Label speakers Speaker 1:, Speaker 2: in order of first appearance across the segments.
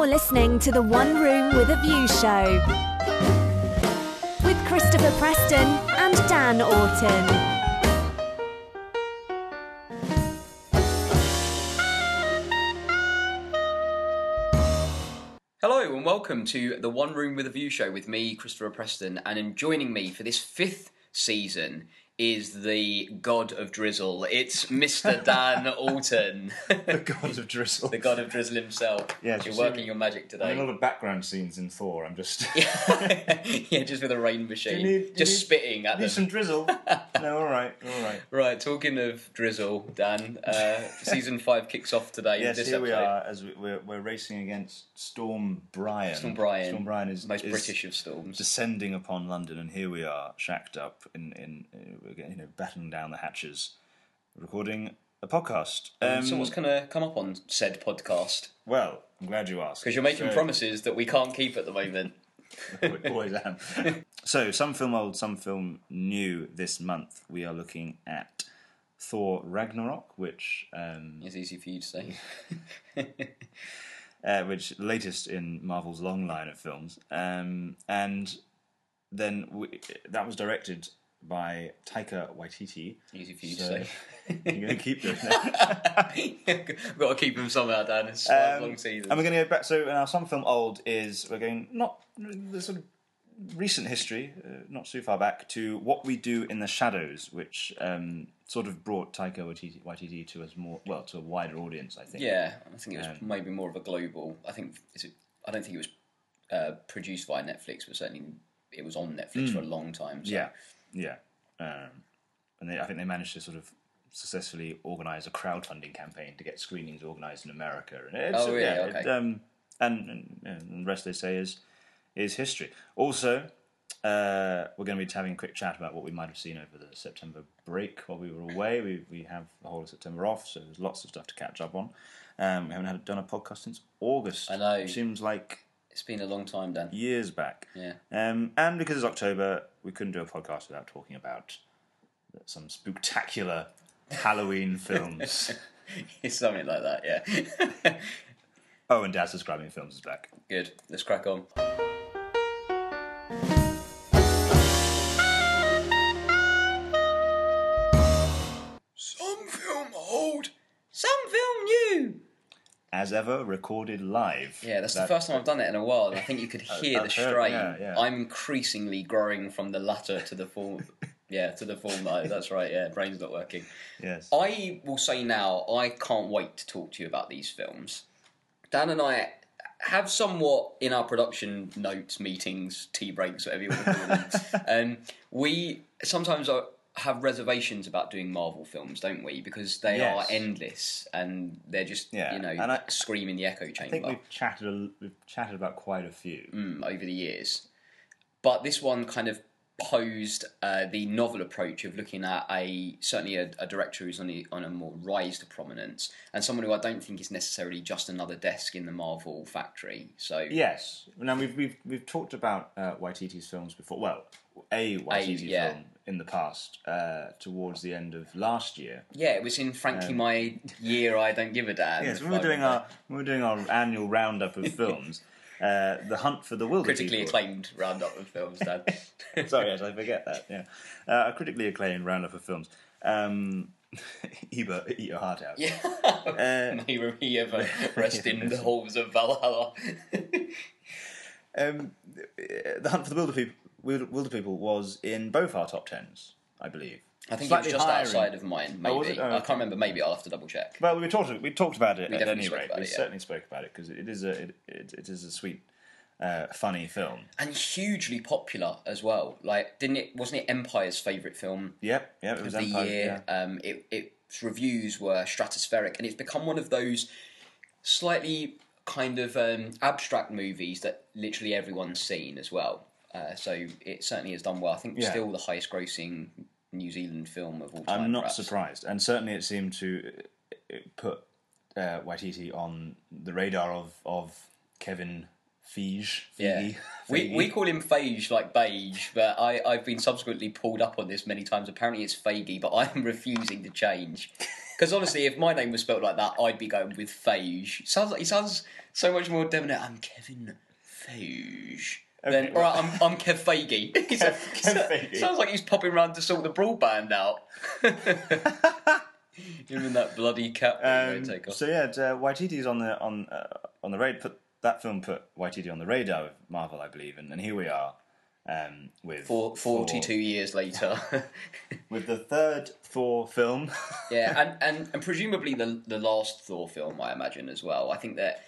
Speaker 1: You're listening to the One Room with a View show with Christopher Preston and Dan Orton.
Speaker 2: Hello and welcome to the One Room with a View show with me, Christopher Preston, and in joining me for this fifth season is the god of drizzle. It's Mr. Dan Orton,
Speaker 3: the god of drizzle.
Speaker 2: the god of drizzle himself.
Speaker 3: Yes,
Speaker 2: you're working your magic
Speaker 3: I mean, a lot of background scenes in Thor. I'm just.
Speaker 2: yeah, just with a rain machine,
Speaker 3: Do you need- do you
Speaker 2: just
Speaker 3: need-
Speaker 2: spitting at
Speaker 3: Need
Speaker 2: them.
Speaker 3: some drizzle. no, all right, all right.
Speaker 2: Right, talking of drizzle, Dan. Uh, season five kicks off today.
Speaker 3: Yes,
Speaker 2: this
Speaker 3: here we are as we, we're, we're racing against Storm Brian.
Speaker 2: Storm Brian,
Speaker 3: Storm Brian is
Speaker 2: most
Speaker 3: is
Speaker 2: British of storms.
Speaker 3: descending upon London, and here we are, shacked up in in uh, we're getting, you know battening down the hatches, recording a podcast. Um,
Speaker 2: so what's going to come up on said podcast?
Speaker 3: well, I'm glad you asked
Speaker 2: Because you're making
Speaker 3: So-
Speaker 2: promises that we can't keep at the moment.
Speaker 3: Always am. so, some film old, some film new this month. We are looking at Thor Ragnarok, which um,
Speaker 2: It's easy for you to say.
Speaker 3: uh, which latest in Marvel's long line of films, um, and then we, that was directed by Taika Waititi.
Speaker 2: Easy for you
Speaker 3: So-
Speaker 2: to say.
Speaker 3: You're going to keep doing that.
Speaker 2: We've got to keep him somehow, Dan. It's
Speaker 3: Um,
Speaker 2: long season.
Speaker 3: And we're going to go back. So now, some film old is we're going not the sort of recent history, uh, not too far back, to what we do in the shadows, which um, sort of brought Taika Waititi, Waititi to us more well to a wider audience. I think.
Speaker 2: yeah, I think it was
Speaker 3: Um,
Speaker 2: maybe more of a global. I think is it. I don't think it was uh, produced by Netflix, but certainly it was on Netflix for a long time. So.
Speaker 3: Hmm. Yeah, yeah. Um, and they, I think they managed to sort of successfully organise a crowdfunding campaign to get screenings organised in America. And it's,
Speaker 2: Oh, really?
Speaker 3: yeah,
Speaker 2: Okay.
Speaker 3: it, um, and, and, and the rest they say is is history. Also, uh, we're going to be having a quick chat about what we might have seen over the September break while we were away. We we have the whole of September off, so there's lots of stuff to catch up on. Um, we haven't had, done a podcast since August.
Speaker 2: I know.
Speaker 3: It seems like
Speaker 2: It's been a long time, Dan.
Speaker 3: years back.
Speaker 2: Yeah.
Speaker 3: Um, and because it's October, we couldn't do a podcast without talking about some spectacular Halloween films.
Speaker 2: It's something like that, yeah.
Speaker 3: Oh, and Dad's describing films is back.
Speaker 2: Good. Let's crack on.
Speaker 3: As ever, recorded live.
Speaker 2: Yeah, that's
Speaker 3: That-
Speaker 2: the first time I've done it in a while, and I think you could hear the strain.
Speaker 3: yeah, yeah.
Speaker 2: I'm increasingly growing from the latter to the former. yeah, to the form. That's right. Yeah, brain's not working.
Speaker 3: Yes.
Speaker 2: I will say now, I can't wait to talk to you about these films. Dan and I have somewhat in our production notes, meetings, tea breaks, whatever you want to call them. um, we sometimes are, have reservations about doing Marvel films, don't we? Because they
Speaker 3: Yes.
Speaker 2: are endless and they're just
Speaker 3: Yeah,
Speaker 2: you know
Speaker 3: and I-
Speaker 2: screaming the echo chamber.
Speaker 3: I think we've chatted. A, we've chatted about quite a few.
Speaker 2: mm, over the years. But this one kind of posed uh, the novel approach of looking at a certainly a, a director who's on a, on a more rise to prominence and someone who I don't think is necessarily just another desk in the Marvel factory. So
Speaker 3: Yes. Now we've we've we've talked about uh, Waititi's films before. Well, a Waititi
Speaker 2: yeah.
Speaker 3: film in the past, uh, towards the end of last year.
Speaker 2: yeah, it was in frankly my year I don't give a damn.
Speaker 3: Yes,
Speaker 2: if
Speaker 3: when we were doing our we were doing our annual roundup of films. Uh, the Hunt for the Wilder
Speaker 2: critically
Speaker 3: People.
Speaker 2: acclaimed roundup of films, Dan.
Speaker 3: Sorry, yes, I forget that. Yeah, uh, a critically acclaimed roundup of films. Um, Ebert, eat your heart out.
Speaker 2: yeah.
Speaker 3: Uh,
Speaker 2: May he ever rest in the halls of Valhalla.
Speaker 3: Um, the Hunt for the Wilder People, Wilder, People was in both our top tens, I believe.
Speaker 2: I think
Speaker 3: Slightly
Speaker 2: it was just
Speaker 3: higher in-
Speaker 2: outside of mine. Maybe
Speaker 3: Oh, was it? Oh,
Speaker 2: I can't remember. Maybe I'll have to double check.
Speaker 3: Well, we talked we talked about it
Speaker 2: We
Speaker 3: at
Speaker 2: definitely
Speaker 3: any
Speaker 2: spoke
Speaker 3: rate.
Speaker 2: about
Speaker 3: we
Speaker 2: it, yeah.
Speaker 3: certainly spoke about it because it is a it, it, it is a sweet, uh, funny film.
Speaker 2: and hugely popular as well. Like, didn't it? Wasn't it Empire's favourite film
Speaker 3: Yep, yep, it
Speaker 2: of
Speaker 3: was
Speaker 2: the
Speaker 3: Empire,
Speaker 2: year?
Speaker 3: yeah.
Speaker 2: Um, it, its reviews were stratospheric, and it's become one of those slightly kind of um, abstract movies that literally everyone's seen as well. Uh, so it certainly has done well. I think
Speaker 3: Yeah.
Speaker 2: still the highest-grossing New Zealand film of all time.
Speaker 3: I'm not
Speaker 2: perhaps.
Speaker 3: surprised, and certainly it seemed to uh, put uh, Waititi on the radar of of Kevin Feige.
Speaker 2: Yeah. We, we call him Phage, like beige, but I, I've been subsequently pulled up on this many times. Apparently it's Faggy, but I'm refusing to change Because honestly, if my name was spelled like that, I'd be going with Feige. Sounds like he sounds so much more debonair. I'm Kevin Feige. Then,
Speaker 3: Okay,
Speaker 2: all right, I'm, I'm Kev Feige. A-
Speaker 3: Kev Feige.
Speaker 2: Sounds like he's popping around to sort the broadband out. Him in that bloody cap.
Speaker 3: Um,
Speaker 2: take off.
Speaker 3: so yeah, uh, Waititi's on the on uh, on the raid. Put that film put Waititi on the radar of Marvel, I believe, and, and here we are um, with
Speaker 2: For, 42
Speaker 3: Thor-
Speaker 2: years later.
Speaker 3: with the third Thor film.
Speaker 2: yeah, and, and, and presumably the the last Thor film, I imagine as well. I think that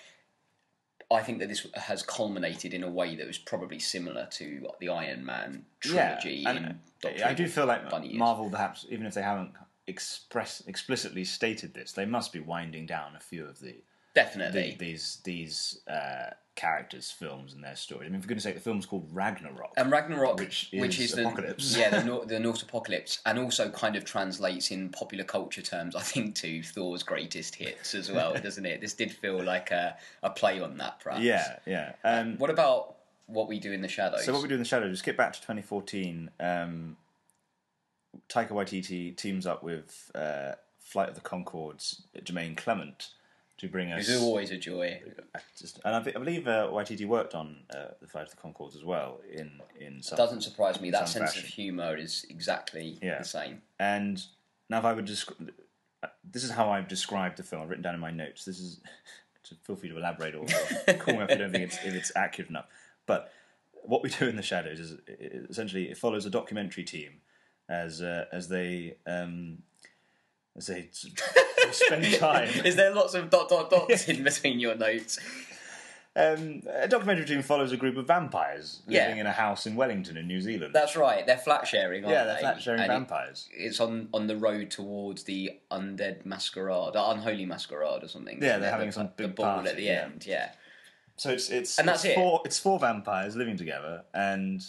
Speaker 2: I think that this has culminated in a way that was probably similar to the Iron Man trilogy.
Speaker 3: and
Speaker 2: in
Speaker 3: I do feel like
Speaker 2: Bunny.
Speaker 3: Marvel, perhaps even if they haven't express explicitly stated this, they must be winding down a few of the,
Speaker 2: definitely.
Speaker 3: the these these uh, characters' films and their stories. I mean, for goodness' sake, the film's called Ragnarok.
Speaker 2: and Ragnarok,
Speaker 3: Which
Speaker 2: which,
Speaker 3: is
Speaker 2: is, the
Speaker 3: apocalypse.
Speaker 2: yeah the, Nor- the Norse apocalypse, and also kind of translates in popular culture terms, I think, to Thor's greatest hits as well, doesn't it? This did feel like a, a play on that, perhaps.
Speaker 3: yeah, yeah. Um,
Speaker 2: What about what we do in the shadows?
Speaker 3: So what we do in the shadows, skip back to 2014. Um, Taika Waititi teams up with uh, Flight of the Conchords, Jermaine Clement, to bring us.
Speaker 2: It's always a joy.
Speaker 3: Just, and I, I believe uh, Waititi worked on uh, the Flight of the Conchords as well in in some.
Speaker 2: Doesn't surprise me. That sense
Speaker 3: fashion.
Speaker 2: of humour is exactly
Speaker 3: Yeah.
Speaker 2: the same.
Speaker 3: And now, if I would describe, this is how I've described the film. I've written down in my notes. This is to feel free to elaborate or call me if you don't think it's if it's accurate enough. But what we do in the shadows is is essentially it follows a documentary team as uh, as they um, as they spend time.
Speaker 2: Is there lots of dot dot dots in between your notes?
Speaker 3: Um, a documentary team follows a group of vampires
Speaker 2: Yeah.
Speaker 3: living in a house in Wellington, in New Zealand.
Speaker 2: That's right. They're flat sharing, aren't
Speaker 3: yeah, they're
Speaker 2: they?
Speaker 3: flat sharing
Speaker 2: And it-
Speaker 3: vampires.
Speaker 2: it's on, on the road towards the undead masquerade, the unholy masquerade or something.
Speaker 3: Yeah,
Speaker 2: isn't
Speaker 3: they're having
Speaker 2: the,
Speaker 3: some big
Speaker 2: ball
Speaker 3: party,
Speaker 2: at the
Speaker 3: yeah.
Speaker 2: end. Yeah,
Speaker 3: So it's it's
Speaker 2: And that's
Speaker 3: it's
Speaker 2: it.
Speaker 3: four it's four vampires living together, and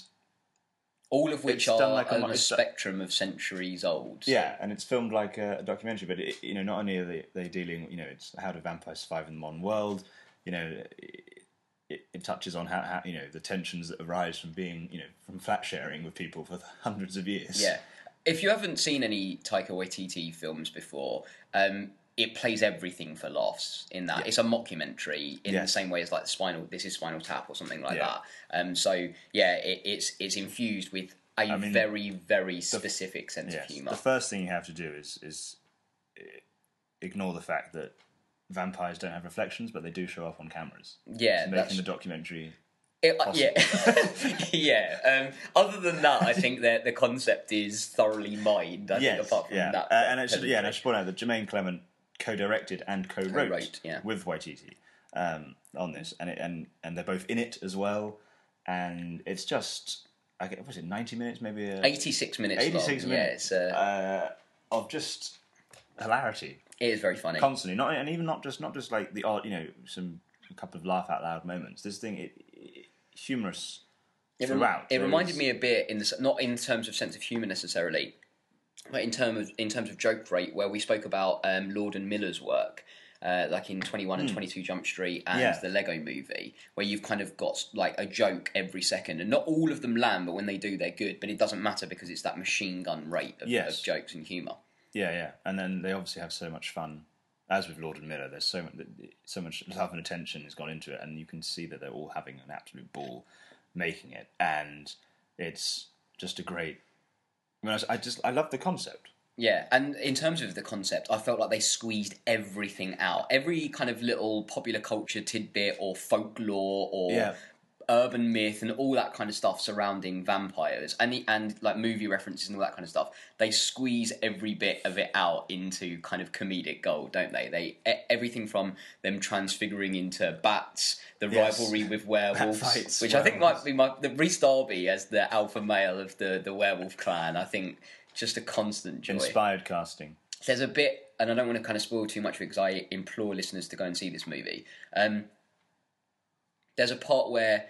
Speaker 2: all of which are
Speaker 3: like a
Speaker 2: a spectrum of centuries old.
Speaker 3: Yeah, and it's filmed like a, a documentary, but it, you know, not only are they, they dealing, you know, it's how do vampires survive in the modern world. You know, it, it, it touches on how, how you know the tensions that arise from being, you know, from flat sharing with people for hundreds of years.
Speaker 2: Yeah. If you haven't seen any Taika Waititi films before, um, it plays everything for laughs in that. It's a mockumentary in
Speaker 3: Yeah.
Speaker 2: the same way as like the Spinal this is Spinal Tap or something like
Speaker 3: Yeah.
Speaker 2: that. Um, so yeah, it, it's it's infused with a
Speaker 3: mean,
Speaker 2: very, very specific sense
Speaker 3: Yes.
Speaker 2: of humour.
Speaker 3: The first thing you have to do is is eh, ignore the fact that vampires don't have reflections, but they do show up on cameras.
Speaker 2: yeah,
Speaker 3: Making
Speaker 2: that's
Speaker 3: the documentary.
Speaker 2: It, uh, yeah, yeah. Um, other than that, I think that the concept is thoroughly mined. I think apart from
Speaker 3: yeah.
Speaker 2: that,
Speaker 3: Uh, and I should, yeah, and I should point out that Jermaine Clement co-directed and co-wrote,
Speaker 2: Co-wrote, yeah.
Speaker 3: with Waititi um, on this, and it, and and they're both in it as well. And it's just, I get, was it ninety minutes, maybe a,
Speaker 2: eighty-six minutes.
Speaker 3: 86
Speaker 2: long.
Speaker 3: minutes
Speaker 2: Yeah, it's, uh,
Speaker 3: uh, of just hilarity
Speaker 2: it is very funny.
Speaker 3: constantly. Not and even not just not just like the odd, you know, some a couple of laugh out loud moments. This thing, it, it, humorous
Speaker 2: It, rem-
Speaker 3: throughout.
Speaker 2: it reminded me a bit in the, not in terms of sense of humour necessarily, in terms of in terms of joke rate, where we spoke about um, Lord and Miller's work. Uh, like in 21 and 22 Jump Street and
Speaker 3: Hmm. Yeah.
Speaker 2: the Lego movie, where you've kind of got like a joke every second. And not all of them land, but when they do, they're good. But it doesn't matter because it's that machine gun rate of,
Speaker 3: Yes.
Speaker 2: of jokes and humour.
Speaker 3: Yeah, yeah, and then they obviously have so much fun. As with Lord and Miller, there's so much, so much love and attention has gone into it, and you can see that they're all having an absolute ball making it, and it's just a great. I, mean, I just I love the concept.
Speaker 2: Yeah, and in terms of the concept, I felt like they squeezed everything out. Every kind of little popular culture tidbit or folklore or
Speaker 3: Yeah.
Speaker 2: Urban myth and all that kind of stuff surrounding vampires and the, and like movie references and all that kind of stuff. They squeeze every bit of it out into kind of comedic gold, don't they? They everything from them transfiguring into bats, the
Speaker 3: Yes.
Speaker 2: rivalry with werewolves,
Speaker 3: fights,
Speaker 2: which I think might be my the Rhys Darby as the alpha male of the the werewolf clan. I think just a constant joy.
Speaker 3: Inspired casting.
Speaker 2: There's a bit, and I don't want to kind of spoil too much because I implore listeners to go and see this movie. Um, there's a part where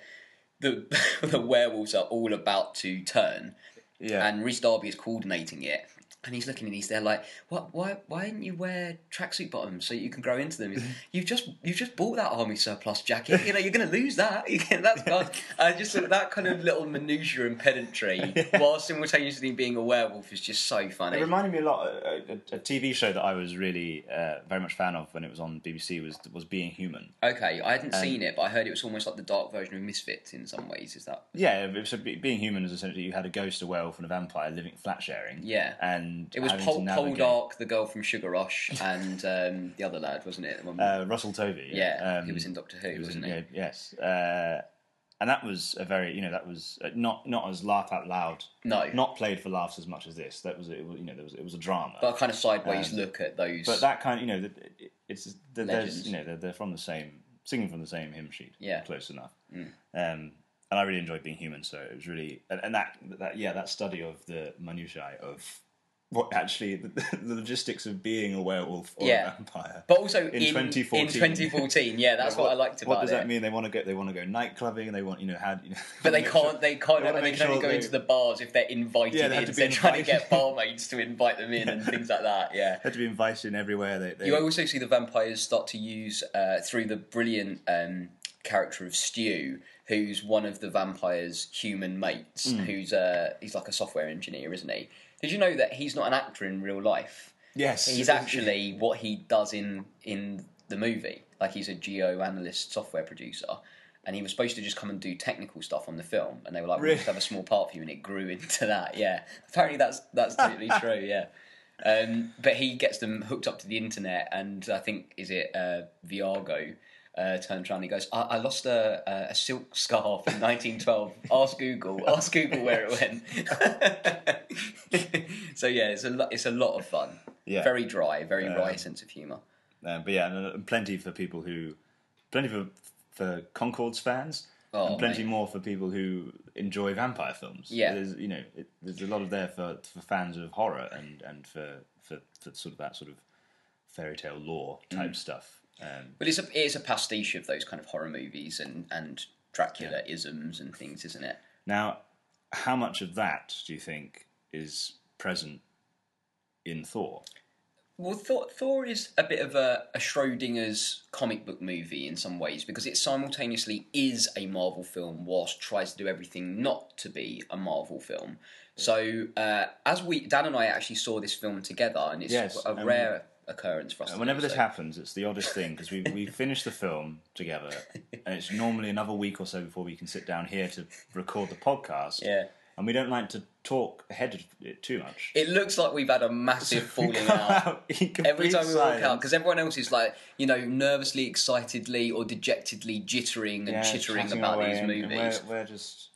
Speaker 2: the the werewolves are all about to turn,
Speaker 3: Yeah,
Speaker 2: and Rhys Darby is coordinating it, And he's looking and he's there like, what? Why? Why didn't you wear tracksuit bottoms so you can grow into them? He's, you've just you've just bought that army surplus jacket. You know you're going to lose that. That's gone. I just that kind of little minutiae and pedantry, while simultaneously being a werewolf, is just so funny.
Speaker 3: It reminded me a lot. A, a, a TV show that I was really uh, very much fan of when it was on BBC was was Being Human.
Speaker 2: Okay, I hadn't seen it, but I heard it was almost like the dark version of Misfits in some ways. Is that?
Speaker 3: Yeah, was, Being Human is essentially you had a ghost, a werewolf, and a vampire living flat sharing.
Speaker 2: Yeah.
Speaker 3: and
Speaker 2: It was
Speaker 3: Paul,
Speaker 2: Pol,
Speaker 3: to
Speaker 2: Pol
Speaker 3: navigate-
Speaker 2: Dark, the girl from Sugar Rush, and um, the other lad, wasn't it? The one-
Speaker 3: Uh, Russell Tovey.
Speaker 2: yeah,
Speaker 3: um,
Speaker 2: he was in Doctor Who,
Speaker 3: he was
Speaker 2: wasn't
Speaker 3: in-
Speaker 2: he?
Speaker 3: yeah, yes, uh, and that was a very you know that was uh, not not as laugh out loud.
Speaker 2: No.
Speaker 3: not played for laughs as much as this. That was it was you know there was it was a drama.
Speaker 2: But a kind of sideways
Speaker 3: Um,
Speaker 2: look at those.
Speaker 3: But that kind you know, it- it's the,
Speaker 2: Legends.
Speaker 3: there's, you know, they're, they're from the same, singing from the same hymn sheet.
Speaker 2: Yeah. Mm.
Speaker 3: close enough. Um, and I really enjoyed being human, so it was really, and, and that, that, yeah, that study of the minutiae of what actually the, the logistics of being a werewolf or
Speaker 2: Yeah.
Speaker 3: a vampire.
Speaker 2: But also
Speaker 3: in,
Speaker 2: in
Speaker 3: 2014.
Speaker 2: in 2014, yeah, that's what, I liked about
Speaker 3: What does
Speaker 2: it.
Speaker 3: that mean? They want to go. They want to go night clubbing. They want you know how. You know,
Speaker 2: But they can't.
Speaker 3: sure-
Speaker 2: They can't.
Speaker 3: they
Speaker 2: They, can only
Speaker 3: sure
Speaker 2: go
Speaker 3: they-
Speaker 2: into the bars if they're invited
Speaker 3: Yeah, they have
Speaker 2: in.
Speaker 3: to
Speaker 2: So
Speaker 3: be
Speaker 2: they're trying to get barmaids to invite them in and things like that. Yeah.
Speaker 3: Had to be invited in everywhere. They, they,
Speaker 2: You also see the vampires start to use uh, through the brilliant um, character of Stew who's one of the vampires' human mates.
Speaker 3: Hmm.
Speaker 2: Who's uh, he's like a software engineer, isn't he? Did you know that he's not an actor in real life?
Speaker 3: yes,
Speaker 2: He's actually what he does in in the movie. Like he's a geo analyst software producer. And he was supposed to just come and do technical stuff on the film, and they were like, "We
Speaker 3: Really?
Speaker 2: just have a small part for you," and it grew into that. Yeah, apparently that's that's totally true. Yeah, um, but he gets them hooked up to the internet, and I think is it uh, Viago uh, turns around and he goes, I, "I lost a, a, silk scarf in 1912. Ask Google. Ask Google where it went." so yeah, it's a lo- it's a lot of fun.
Speaker 3: Yeah.
Speaker 2: very dry, very
Speaker 3: Um,
Speaker 2: wry sense of humour.
Speaker 3: Uh, but yeah, and, and plenty for people who, plenty for for Conchords fans,
Speaker 2: Oh,
Speaker 3: and plenty
Speaker 2: mate.
Speaker 3: more for people who enjoy vampire films.
Speaker 2: Yeah.
Speaker 3: there's you know it, there's a lot of there for for fans of horror and and for for, for sort of that sort of fairy tale lore type
Speaker 2: Mm.
Speaker 3: stuff. Um,
Speaker 2: But it's a it's a pastiche of those kind of horror movies and and Dracula isms and things, isn't it?
Speaker 3: now, how much of that do you think is present in Thor?
Speaker 2: Well, Thor, Thor is a bit of a, a Schrodinger's comic book movie in some ways because it simultaneously is a Marvel film whilst tries to do everything not to be a Marvel film. So, uh, as we Dan and I actually saw this film together, and it's
Speaker 3: Yes,
Speaker 2: a rare occurrence for us.
Speaker 3: And whenever
Speaker 2: do
Speaker 3: this
Speaker 2: so.
Speaker 3: happens, it's the oddest thing because we we finish the film together, and it's normally another week or so before we can sit down here to record the podcast.
Speaker 2: yeah.
Speaker 3: and we don't like to talk ahead of it too much.
Speaker 2: It looks like we've had a massive falling out.
Speaker 3: out
Speaker 2: Every time we walk out, because everyone else is like, you know, nervously, excitedly, or dejectedly jittering and
Speaker 3: Yeah,
Speaker 2: chittering about these
Speaker 3: and- and
Speaker 2: movies.
Speaker 3: we're, we're just.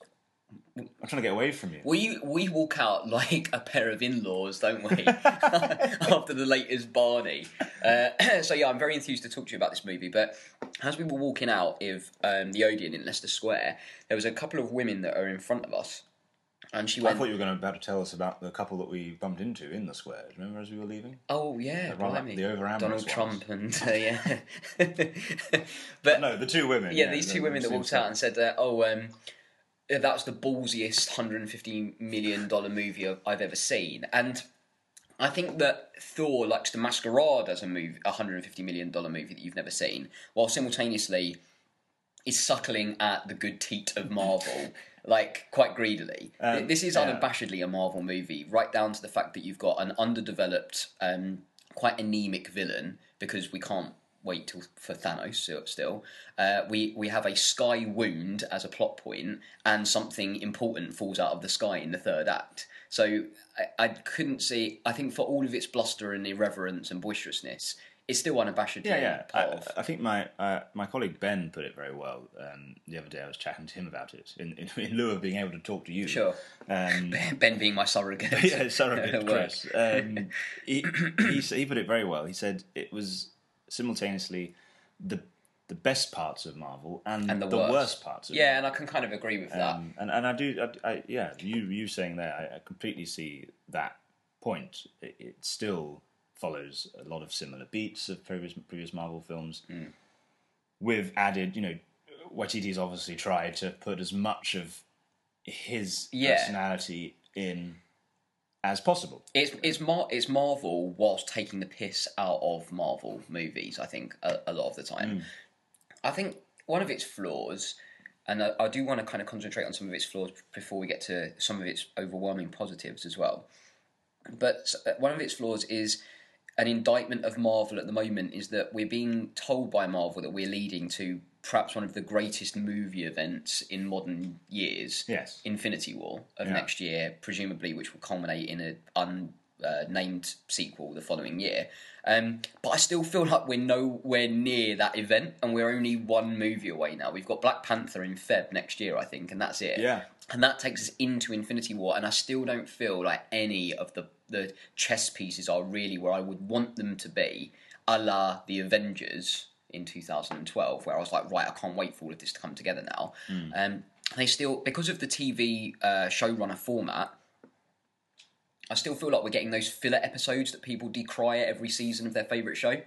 Speaker 3: I'm trying to get away from you.
Speaker 2: We we walk out like a pair of in-laws, don't we? After the latest Barney. Uh, so yeah, I'm very enthused to talk to you about this movie. But as we were walking out of um, the Odeon in Leicester Square, there was a couple of women that are in front of us, and she went.
Speaker 3: I thought you were going to about to tell us about the couple that we bumped into in the square. Do you remember as we were leaving?
Speaker 2: "Oh yeah,
Speaker 3: right,
Speaker 2: blimey,
Speaker 3: the over-amorous
Speaker 2: Donald
Speaker 3: ones.
Speaker 2: Trump and uh, yeah." but
Speaker 3: No, the two women.
Speaker 2: yeah, these two women that walked out and said, uh, "Oh, um, that was the ballsiest 150 million dollar movie I've- I've ever seen." And I think that Thor likes to masquerade as a movie, a 150 million dollar movie that you've never seen, while simultaneously is suckling at the good teat of Marvel. Like quite greedily.
Speaker 3: Um,
Speaker 2: this is
Speaker 3: yeah.
Speaker 2: unabashedly a Marvel movie, right down to the fact that you've got an underdeveloped, um, quite anemic villain because we can't wait till for Thanos still. Uh, we we have a sky wound as a plot point, and something important falls out of the sky in the third act. So I, I couldn't see. I think for all of its bluster and irreverence and boisterousness, it's still unabashedly
Speaker 3: Yeah, yeah. I,
Speaker 2: of.
Speaker 3: I think my uh, my colleague Ben put it very well um, the other day. I was chatting to him about it in, in, in lieu of being able to talk to you.
Speaker 2: Sure.
Speaker 3: Um,
Speaker 2: Ben being my surrogate.
Speaker 3: yeah, surrogate. Chris. Um, he, he he put it very well. He said it was simultaneously the the best parts of Marvel and,
Speaker 2: And the
Speaker 3: the
Speaker 2: worst.
Speaker 3: worst, parts. of
Speaker 2: Yeah, and I can kind of agree with that.
Speaker 3: Um, and and I do, I, I, yeah. You you saying there, I, I completely see that point. It, it still follows a lot of similar beats of previous previous Marvel films,
Speaker 2: Hmm.
Speaker 3: with added, you know, Waititi's obviously tried to put as much of his
Speaker 2: Yeah.
Speaker 3: personality in as possible.
Speaker 2: It's it's Mar- it's Marvel whilst taking the piss out of Marvel movies. I think a, a lot of the time. I think one of its flaws, and I, I do want to kind of concentrate on some of its flaws before we get to some of its overwhelming positives as well. But uh, one of its flaws is an indictment of Marvel at the moment is that we're being told by Marvel that we're leading to perhaps one of the greatest movie events in modern years.
Speaker 3: Yes.
Speaker 2: Infinity War of
Speaker 3: Yeah.
Speaker 2: next year, presumably, which will culminate in an unnamed sequel the following year. Um, but I still feel like we're nowhere near that event, and we're only one movie away now. We've got Black Panther in Feb next year, I think, and that's it.
Speaker 3: Yeah.
Speaker 2: And that takes us into Infinity War, and I still don't feel like any of the, the chess pieces are really where I would want them to be, a la the Avengers in 2012, where I was like, right, I can't wait for all of this to come together now. Um, they still, because of the TV uh, showrunner format, I still feel like we're getting those filler episodes that people decry at every season of their favourite show.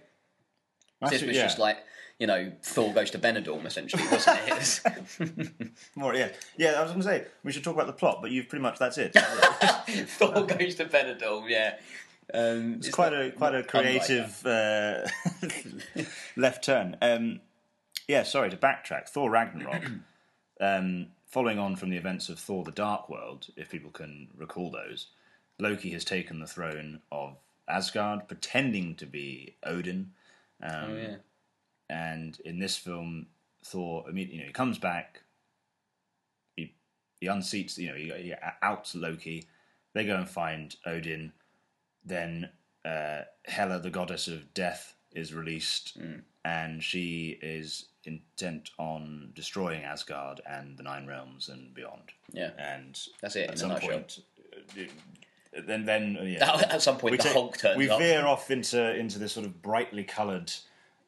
Speaker 3: That's
Speaker 2: This was
Speaker 3: yeah.
Speaker 2: just like, you know, Thor goes to Benidorm, essentially, wasn't it?
Speaker 3: More, yeah, yeah. I was going to say we should talk about the plot, but you've pretty much that's it.
Speaker 2: Thor goes to Benidorm, yeah. Um,
Speaker 3: It's quite a quite a creative uh, left turn. Um, yeah, sorry to backtrack. Thor Ragnarok, um, following on from the events of Thor: The Dark World, if people can recall those, Loki has taken the throne of Asgard, pretending to be Odin. Um,
Speaker 2: Oh, yeah.
Speaker 3: And in this film, Thor, immediately, you know, he comes back. He he unseats, you know, he, he outs Loki. They go and find Odin. Then uh, Hela, the goddess of death, is released,
Speaker 2: Mm.
Speaker 3: and she is intent on destroying Asgard and the Nine Realms and beyond.
Speaker 2: Yeah.
Speaker 3: And
Speaker 2: That's it,
Speaker 3: At some point, uh, then then uh, yeah,
Speaker 2: At some point,
Speaker 3: we
Speaker 2: the
Speaker 3: take-
Speaker 2: Hulk turns
Speaker 3: we
Speaker 2: up.
Speaker 3: veer off into into this sort of brightly coloured,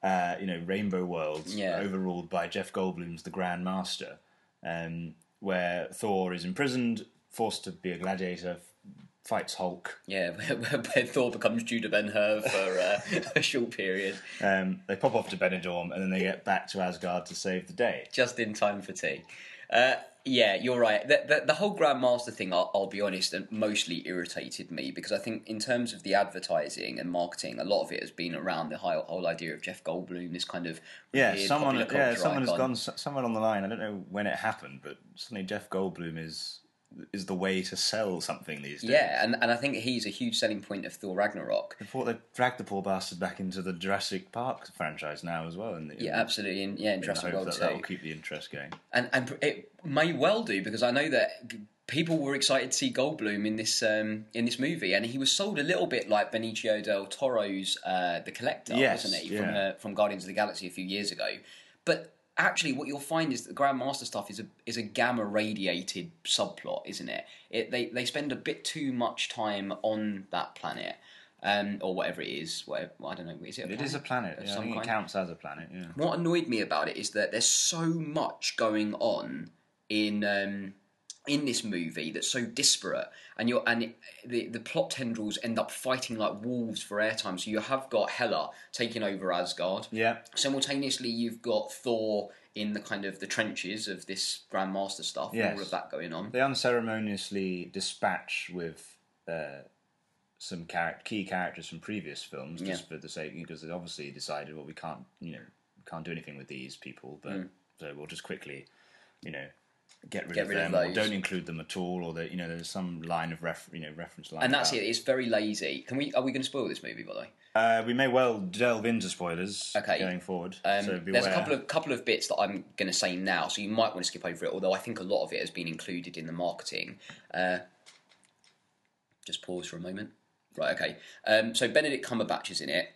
Speaker 3: uh, you know, rainbow world
Speaker 2: Yeah.
Speaker 3: overruled by Jeff Goldblum's The Grand Master, um, where Thor is imprisoned, forced to be a gladiator, fights Hulk.
Speaker 2: Yeah, where, where Thor becomes Judah Ben Hur for uh, a short period,
Speaker 3: Um, they pop off to Benidorm, and then they get back to Asgard to save the day.
Speaker 2: just in time for tea. Uh, yeah, you're right. The, the, the whole Grandmaster thing, I'll, I'll be honest, and mostly irritated me because I think, in terms of the advertising and marketing, a lot of it has been around the whole, whole idea of Jeff Goldblum, this kind of
Speaker 3: Yeah,
Speaker 2: weird
Speaker 3: someone, yeah, someone has gone. Someone on the line. I don't know when it happened, but suddenly Jeff Goldblum is is the way to sell something these days.
Speaker 2: Yeah, and, and I think he's a huge selling point of Thor Ragnarok.
Speaker 3: I thought they dragged the poor bastard back into the Jurassic Park franchise now as well. And
Speaker 2: Yeah, absolutely, and yeah, in Jurassic World
Speaker 3: that,
Speaker 2: too.
Speaker 3: that will keep the interest going.
Speaker 2: and and it may well do because I know that people were excited to see Goldblum in this um, in this movie, and he was sold a little bit like Benicio del Toro's uh, The Collector,
Speaker 3: Yes,
Speaker 2: wasn't he, from
Speaker 3: yeah.
Speaker 2: uh, from Guardians of the Galaxy a few years ago? But actually, what you'll find is that the Grandmaster stuff is a is a gamma radiated subplot, isn't it? It they they spend a bit too much time on that planet. Um, or whatever it is, whatever, I don't know. Is it? A
Speaker 3: It is a planet. Yeah, I
Speaker 2: some
Speaker 3: it counts as a planet. Yeah.
Speaker 2: what annoyed me about it is that there's so much going on in um, in this movie that's so disparate, and you're and it, the the plot tendrils end up fighting like wolves for airtime. So you have got Hela taking over Asgard.
Speaker 3: Yeah.
Speaker 2: Simultaneously, you've got Thor in the kind of the trenches of this Grandmaster stuff, and
Speaker 3: Yes.
Speaker 2: all of that going on.
Speaker 3: They unceremoniously dispatch with uh, some char- key characters from previous films, just
Speaker 2: Yeah.
Speaker 3: for the sake because they obviously decided, well, we can't, you know, can't do anything with these people, but
Speaker 2: Mm.
Speaker 3: so we'll just quickly, you know, get rid
Speaker 2: Get
Speaker 3: of
Speaker 2: rid of
Speaker 3: them, or
Speaker 2: those.
Speaker 3: don't include them at all, or that you know, there's some line of ref, you know, reference line.
Speaker 2: And that's
Speaker 3: about-
Speaker 2: it. It's very lazy. Can we? Are we going to spoil this movie, by the way?
Speaker 3: Uh, we may well delve into spoilers
Speaker 2: Okay.
Speaker 3: going forward.
Speaker 2: Um,
Speaker 3: so
Speaker 2: there's a couple of couple of bits that I'm going to say now, so you might want to skip over it. Although I think a lot of it has been included in the marketing. Uh, just pause for a moment. Right, okay. Um, so Benedict Cumberbatch is in it,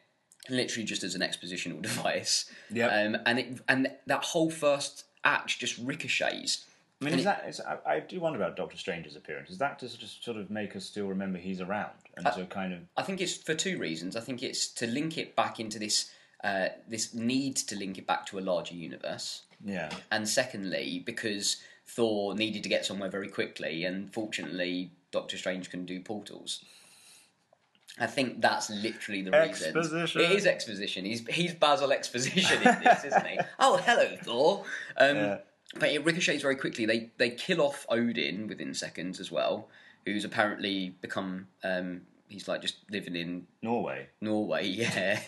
Speaker 2: literally just as an expositional device.
Speaker 3: Yep.
Speaker 2: Um, and it and that whole first act just ricochets.
Speaker 3: I mean,
Speaker 2: and
Speaker 3: is
Speaker 2: it-
Speaker 3: that? Is, I, I do wonder about Doctor Strange's appearance. Is that to just sort of make us still remember he's around and to kind of
Speaker 2: I think it's for two reasons. I think it's to link it back into this uh, this need to link it back to a larger universe.
Speaker 3: yeah.
Speaker 2: and secondly because Thor needed to get somewhere very quickly, and fortunately Doctor Strange can do portals. I think that's literally the reason.
Speaker 3: Exposition.
Speaker 2: It is exposition. He's he's Basil exposition in this, isn't he? Oh, hello, Thor. Um,
Speaker 3: Yeah.
Speaker 2: But it ricochets very quickly. They they kill off Odin within seconds as well, who's apparently become um, he's like just living in
Speaker 3: Norway.
Speaker 2: Norway, yeah.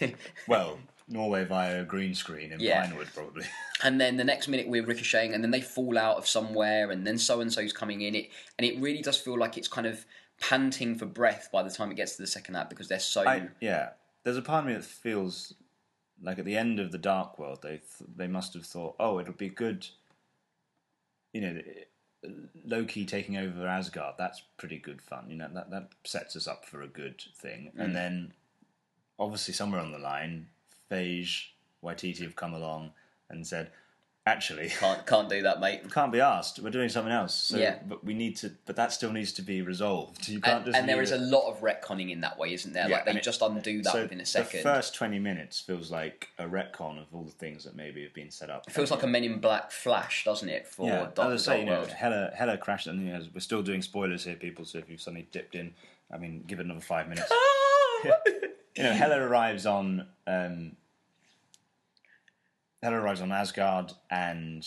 Speaker 3: Well, Norway via a green screen in
Speaker 2: Yeah.
Speaker 3: Pinewood, probably.
Speaker 2: and then the next minute we're ricocheting, and then they fall out of somewhere, and then so and so's coming in. It and it really does feel like it's kind of panting for breath by the time it gets to the second act because they're so
Speaker 3: I, yeah, there's a part of me that feels like at the end of the Dark World, they th- they must have thought, oh, it'll be good. You know, Loki taking over Asgard. That's pretty good fun. You know, that that sets us up for a good thing.
Speaker 2: Mm.
Speaker 3: And then, obviously, somewhere on the line, Phage, Waititi have come along and said, actually.
Speaker 2: can't can't do that, mate.
Speaker 3: Can't be asked. We're doing something else. So,
Speaker 2: Yeah.
Speaker 3: but we need to. But that still needs to be resolved. You can't
Speaker 2: And,
Speaker 3: just.
Speaker 2: and there is
Speaker 3: it-
Speaker 2: a lot of retconning in that way, isn't there?
Speaker 3: Yeah,
Speaker 2: like they
Speaker 3: it-
Speaker 2: just undo that
Speaker 3: so
Speaker 2: within a second.
Speaker 3: The first 20 minutes feels like a retcon of all the things that maybe have been set up.
Speaker 2: It feels like a Men in Black flash, doesn't it? For
Speaker 3: yeah,
Speaker 2: Dark,
Speaker 3: as I say, you know, Hela, Hela crashed, and you know, we're still doing spoilers here, people. So if you've suddenly dipped in, I mean, give it another five minutes. you know, Hela arrives on um, Hela arrives on Asgard, and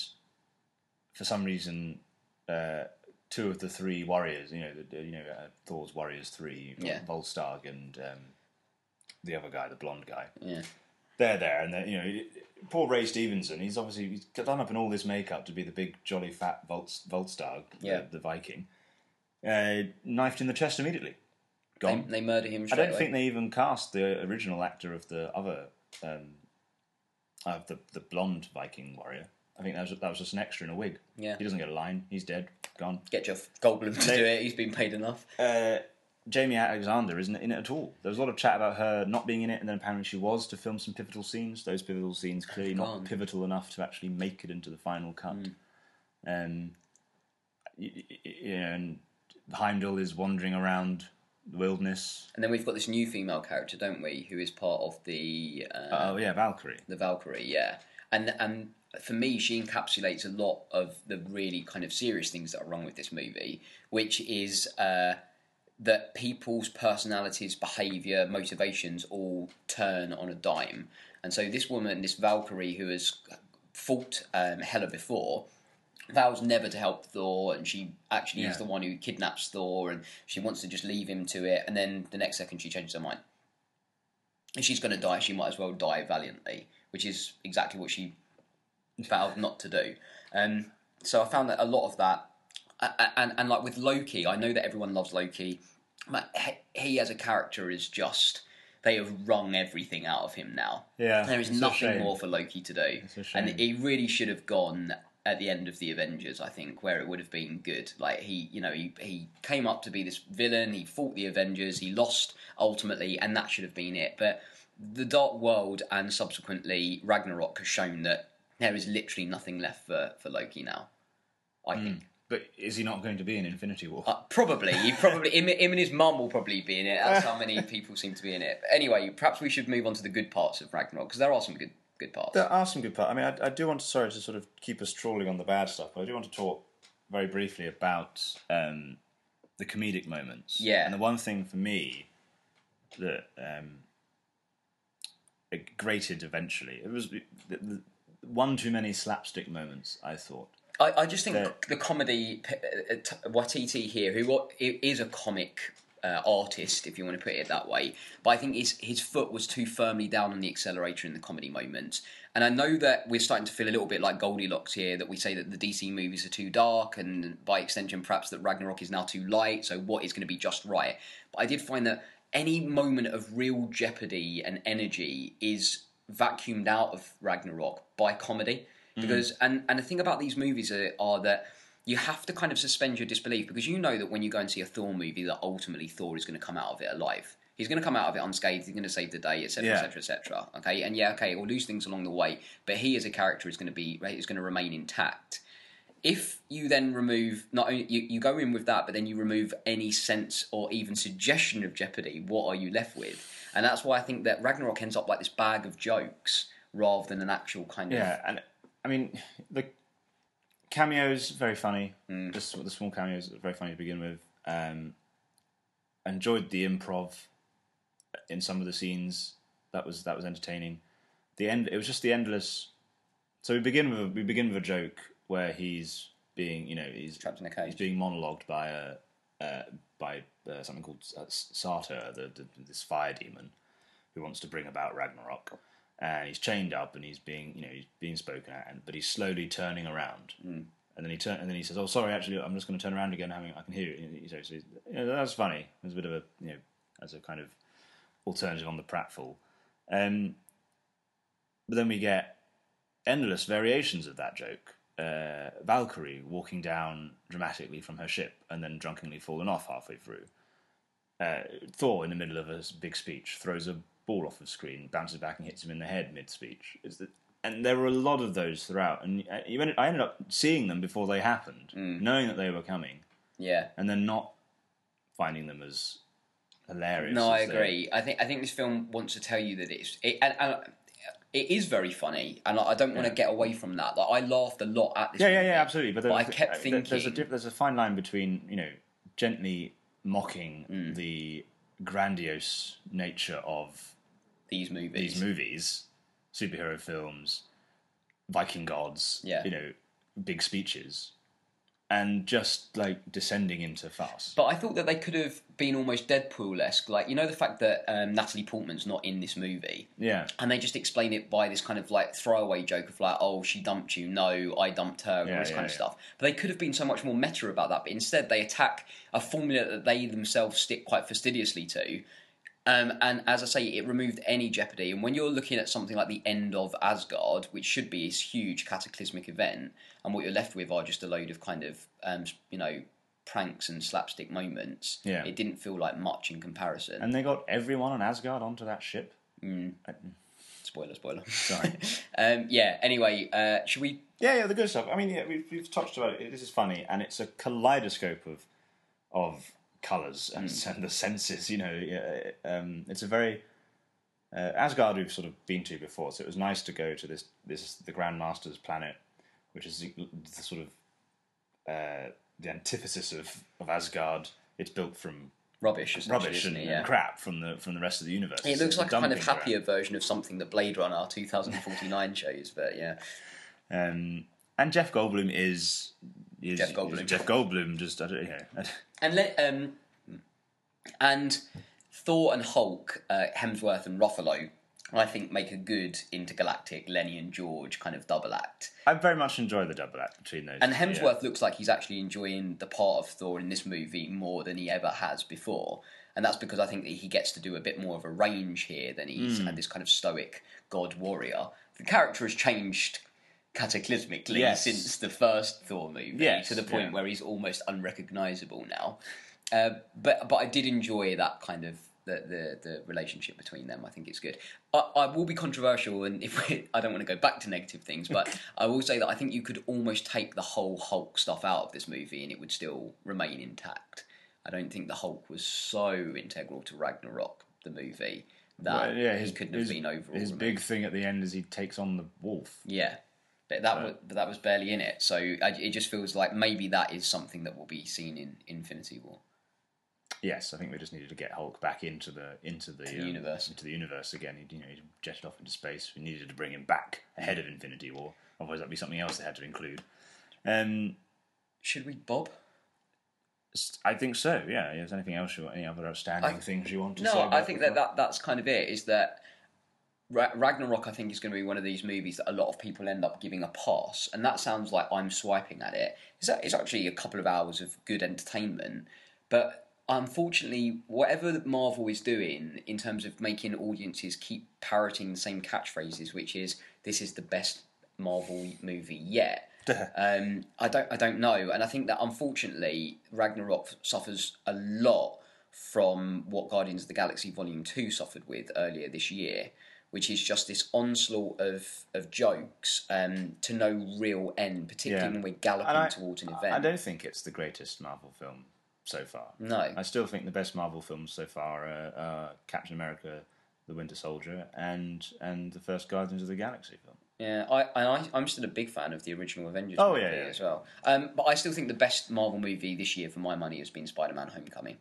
Speaker 3: for some reason, uh, two of the three warriors, you know, the, you know, uh, Thor's warriors three,
Speaker 2: Yeah.
Speaker 3: Volstagg and um, the other guy, the blonde guy
Speaker 2: Yeah.
Speaker 3: they're there, and they're, you know, poor Ray Stevenson. He's obviously he's done up in all this makeup to be the big jolly fat Volstagg,
Speaker 2: Yeah.
Speaker 3: the, the Viking. Uh, knifed in the chest immediately. Gone.
Speaker 2: they murder him
Speaker 3: I don't
Speaker 2: away.
Speaker 3: think they even cast the original actor of the other, um, of the the blonde Viking warrior. I think that was that was just an extra in a wig.
Speaker 2: Yeah.
Speaker 3: he doesn't get a line. He's dead, gone.
Speaker 2: Get Jeff Goldblum to do it. He's been paid enough.
Speaker 3: Uh, Jaimie Alexander isn't in it at all. There was a lot of chat about her not being in it, and then apparently she was to film some pivotal scenes. Those pivotal scenes clearly not pivotal enough to actually make it into the final cut. Um, y- y- you know, and Heimdall is wandering around wilderness.
Speaker 2: And then we've got this new female character, don't we? Who is part of the uh,
Speaker 3: Oh yeah, Valkyrie.
Speaker 2: the Valkyrie, yeah. And and for me, she encapsulates a lot of the really kind of serious things that are wrong with this movie, which is uh, that people's personalities, behaviour, motivations all turn on a dime. And so this woman, this Valkyrie, who has fought um, Hela before, vows never to help Thor, and she actually
Speaker 3: Yeah.
Speaker 2: is the one who kidnaps Thor, and she wants to just leave him to it. And then the next second, she changes her mind if she's going to die, she might as well die valiantly, which is exactly what she vowed not to do. Um, so I found that a lot of that, a- a- and and like with Loki, I know that everyone loves Loki, but he, as a character is just they have wrung everything out of him now.
Speaker 3: Yeah,
Speaker 2: there is nothing more for Loki to do, and he really should have gone at the end of the Avengers, I think, where it would have been good. Like he, you know, he he came up to be this villain. He fought the Avengers. He lost ultimately, and that should have been it. But the Dark World and subsequently Ragnarok has shown that there is literally nothing left for for Loki now. I think.
Speaker 3: But is he not going to be in Infinity War?
Speaker 2: Uh, probably, he probably him, him and his mum will probably be in it. That's how many people seem to be in it. Anyway, perhaps we should move on to the good parts of Ragnarok because there are some good good parts.
Speaker 3: There are some good parts. I mean, I, I do want to, sorry, to sort of keep us trawling on the bad stuff, but I do want to talk very briefly about um, the comedic moments.
Speaker 2: Yeah.
Speaker 3: And the one thing for me that um, it grated eventually, it was the, the, one too many slapstick moments, I thought.
Speaker 2: I, I just think
Speaker 3: The-
Speaker 2: the comedy uh, Waititi here, who is a comic uh, artist, if you want to put it that way, but I think his his foot was too firmly down on the accelerator in the comedy moments. And I know that we're starting to feel a little bit like Goldilocks here, that we say that the DC movies are too dark, and by extension, perhaps that Ragnarok is now too light. So what is going to be just right? But I did find that any moment of real jeopardy and energy is vacuumed out of Ragnarok by comedy. Because and and the thing about these movies are, are that you have to kind of suspend your disbelief because you know that when you go and see a Thor movie, that ultimately Thor is going to come out of it alive. He's going to come out of it unscathed. He's going to save the day, etc., etc., etc. Okay, and yeah, okay, we'll lose things along the way, but he as a character is going to be is going to remain intact if you then remove not only you, you go in with that but then you remove any sense or even suggestion of jeopardy what are you left with and that's why i think that ragnarok ends up like this bag of jokes rather than an actual kind of
Speaker 3: Yeah, and I mean the cameos very funny.
Speaker 2: Mm.
Speaker 3: Just the small cameos very funny to begin with. Um, enjoyed the improv in some of the scenes. That was that was entertaining. The end. It was just the endless. So we begin with a, we begin with a joke where he's being you know he's
Speaker 2: trapped in a cage.
Speaker 3: he's being monologued by a uh, by uh, something called uh, Surtur, the, the, this fire demon, who wants to bring about Ragnarok. And he's chained up, and he's being, you know, he's being spoken at, and, but he's slowly turning around. And then he turn, and then he says, "Oh, sorry, actually, I'm just going to turn around again. Having, I can hear you." He says, you know, "That's funny." There's a bit of a, you know, as a kind of alternative on the pratfall. Um, but then we get endless variations of that joke. Uh, Valkyrie walking down dramatically from her ship and then drunkenly falling off halfway through. Uh, Thor, in the middle of a big speech, throws a ball off the screen, bounces back and hits him in the head mid speech. And there were a lot of those throughout. And ended, I ended up seeing them before they happened, knowing that they were coming,
Speaker 2: Yeah.
Speaker 3: and then not finding them as hilarious.
Speaker 2: No, I
Speaker 3: as they-
Speaker 2: agree. I think I think this film wants to tell you that it's it, and, and it is very funny, and I don't want to
Speaker 3: Yeah.
Speaker 2: get away from that. Like I laughed a lot at this.
Speaker 3: Yeah, yeah,
Speaker 2: movie,
Speaker 3: yeah, absolutely. But,
Speaker 2: But I kept
Speaker 3: uh, there- There's a
Speaker 2: thinking-
Speaker 3: there's a fine line between you know gently mocking
Speaker 2: Mm.
Speaker 3: the grandiose nature of
Speaker 2: these movies.
Speaker 3: these movies, superhero films, Viking gods,
Speaker 2: Yeah.
Speaker 3: you know, big speeches, and just like descending into farce.
Speaker 2: But I thought that they could have been almost Deadpool-esque. Like you know the fact that um, Natalie Portman's not in this movie.
Speaker 3: yeah,
Speaker 2: And they just explain it by this kind of like throwaway joke of like, oh, she dumped you. No, I dumped her. and
Speaker 3: Yeah,
Speaker 2: all this
Speaker 3: yeah,
Speaker 2: kind of
Speaker 3: yeah.
Speaker 2: stuff. But they could have been so much more meta about that. But instead, they attack a formula that they themselves stick quite fastidiously to. Um, and as I say, it removed any jeopardy. And when you're looking at something like the end of Asgard, which should be this huge cataclysmic event, and what you're left with are just a load of kind of, um, you know, pranks and slapstick moments,
Speaker 3: Yeah.
Speaker 2: it didn't feel like much in comparison.
Speaker 3: and they got everyone on Asgard onto that ship.
Speaker 2: spoiler, spoiler.
Speaker 3: Sorry.
Speaker 2: um, yeah. Anyway, uh, should we?
Speaker 3: Yeah, yeah, the good stuff. I mean, yeah, we've, we've touched about it. This is funny, and it's a kaleidoscope of of colours and, and the senses. You know, yeah, um, it's a very uh, Asgard we've sort of been to before, so it was nice to go to this this the Grandmaster's planet, which is the, the sort of uh, the antithesis of, of Asgard. It's built from
Speaker 2: Rubbish,
Speaker 3: rubbish and.
Speaker 2: Yeah.
Speaker 3: and crap from the from the rest of the universe.
Speaker 2: It
Speaker 3: It's
Speaker 2: looks like a kind of happier version of something that Blade Runner 2049 shows, but yeah.
Speaker 3: Um, and Jeff Goldblum is, is
Speaker 2: Jeff Goldblum.
Speaker 3: is Jeff Goldblum just I don't know.
Speaker 2: And let um, and Thor and Hulk, uh, Hemsworth and Ruffalo, I think make a good intergalactic Lenny and George kind of double act.
Speaker 3: I very much enjoy the double act between those.
Speaker 2: And
Speaker 3: two,
Speaker 2: Hemsworth looks like he's actually enjoying the part of Thor in this movie more than he ever has before. And that's because I think that he gets to do a bit more of a range here than he's
Speaker 3: Hmm.
Speaker 2: had this kind of stoic god warrior. The character has changed cataclysmically
Speaker 3: Yes.
Speaker 2: since the first Thor movie
Speaker 3: Yes,
Speaker 2: to the point
Speaker 3: yeah.
Speaker 2: where he's almost unrecognizable now. Uh, but but I did enjoy that kind of the, the, the relationship between them. I think it's good. I, I will be controversial, and if we, I don't want to go back to negative things, but I will say that I think you could almost take the whole Hulk stuff out of this movie, and it would still remain intact. I don't think the Hulk was so integral to Ragnarok, the movie, that
Speaker 3: Well, yeah, his,
Speaker 2: he couldn't
Speaker 3: his,
Speaker 2: have been overall.
Speaker 3: his
Speaker 2: removed.
Speaker 3: big thing at the end is he takes on the wolf.
Speaker 2: Yeah, but that was but that was barely in it. So I, it just feels like maybe that is something that will be seen in Infinity War.
Speaker 3: Yes, I think we just needed to get Hulk back into the into the, um,
Speaker 2: universe.
Speaker 3: into the universe again. He, you know, he jetted off into space. We needed to bring him back ahead of Infinity War. Otherwise, that'd be something else they had to include. Um,
Speaker 2: Should we, Bob?
Speaker 3: I think so. Yeah. Is there anything else? You want, any other outstanding
Speaker 2: I-
Speaker 3: things you want to
Speaker 2: No,
Speaker 3: say?
Speaker 2: I think that, that that's kind of it. Is that Ragnarok? I think is going to be one of these movies that a lot of people end up giving a pass, and that sounds like I'm swiping at it. It's, it's actually a couple of hours of good entertainment, but unfortunately, whatever Marvel is doing in terms of making audiences keep parroting the same catchphrases, which is "This is the best Marvel movie yet." Um, I don't, I don't know, and I think that unfortunately, Ragnarok suffers a lot from what Guardians of the Galaxy Volume Two suffered with earlier this year, which is just this onslaught of of jokes um, to no real end, particularly
Speaker 3: Yeah.
Speaker 2: when we're galloping
Speaker 3: I,
Speaker 2: towards an event.
Speaker 3: I don't think it's the greatest Marvel film so far.
Speaker 2: No.
Speaker 3: I still think the best Marvel films so far are, are Captain America, The Winter Soldier, and and the first Guardians of the Galaxy film.
Speaker 2: Yeah, I, I I'm still a big fan of the original Avengers
Speaker 3: Oh,
Speaker 2: movie
Speaker 3: yeah, yeah.
Speaker 2: as well. Um, but I still think the best Marvel movie this year, for my money, has been Spider-Man: Homecoming.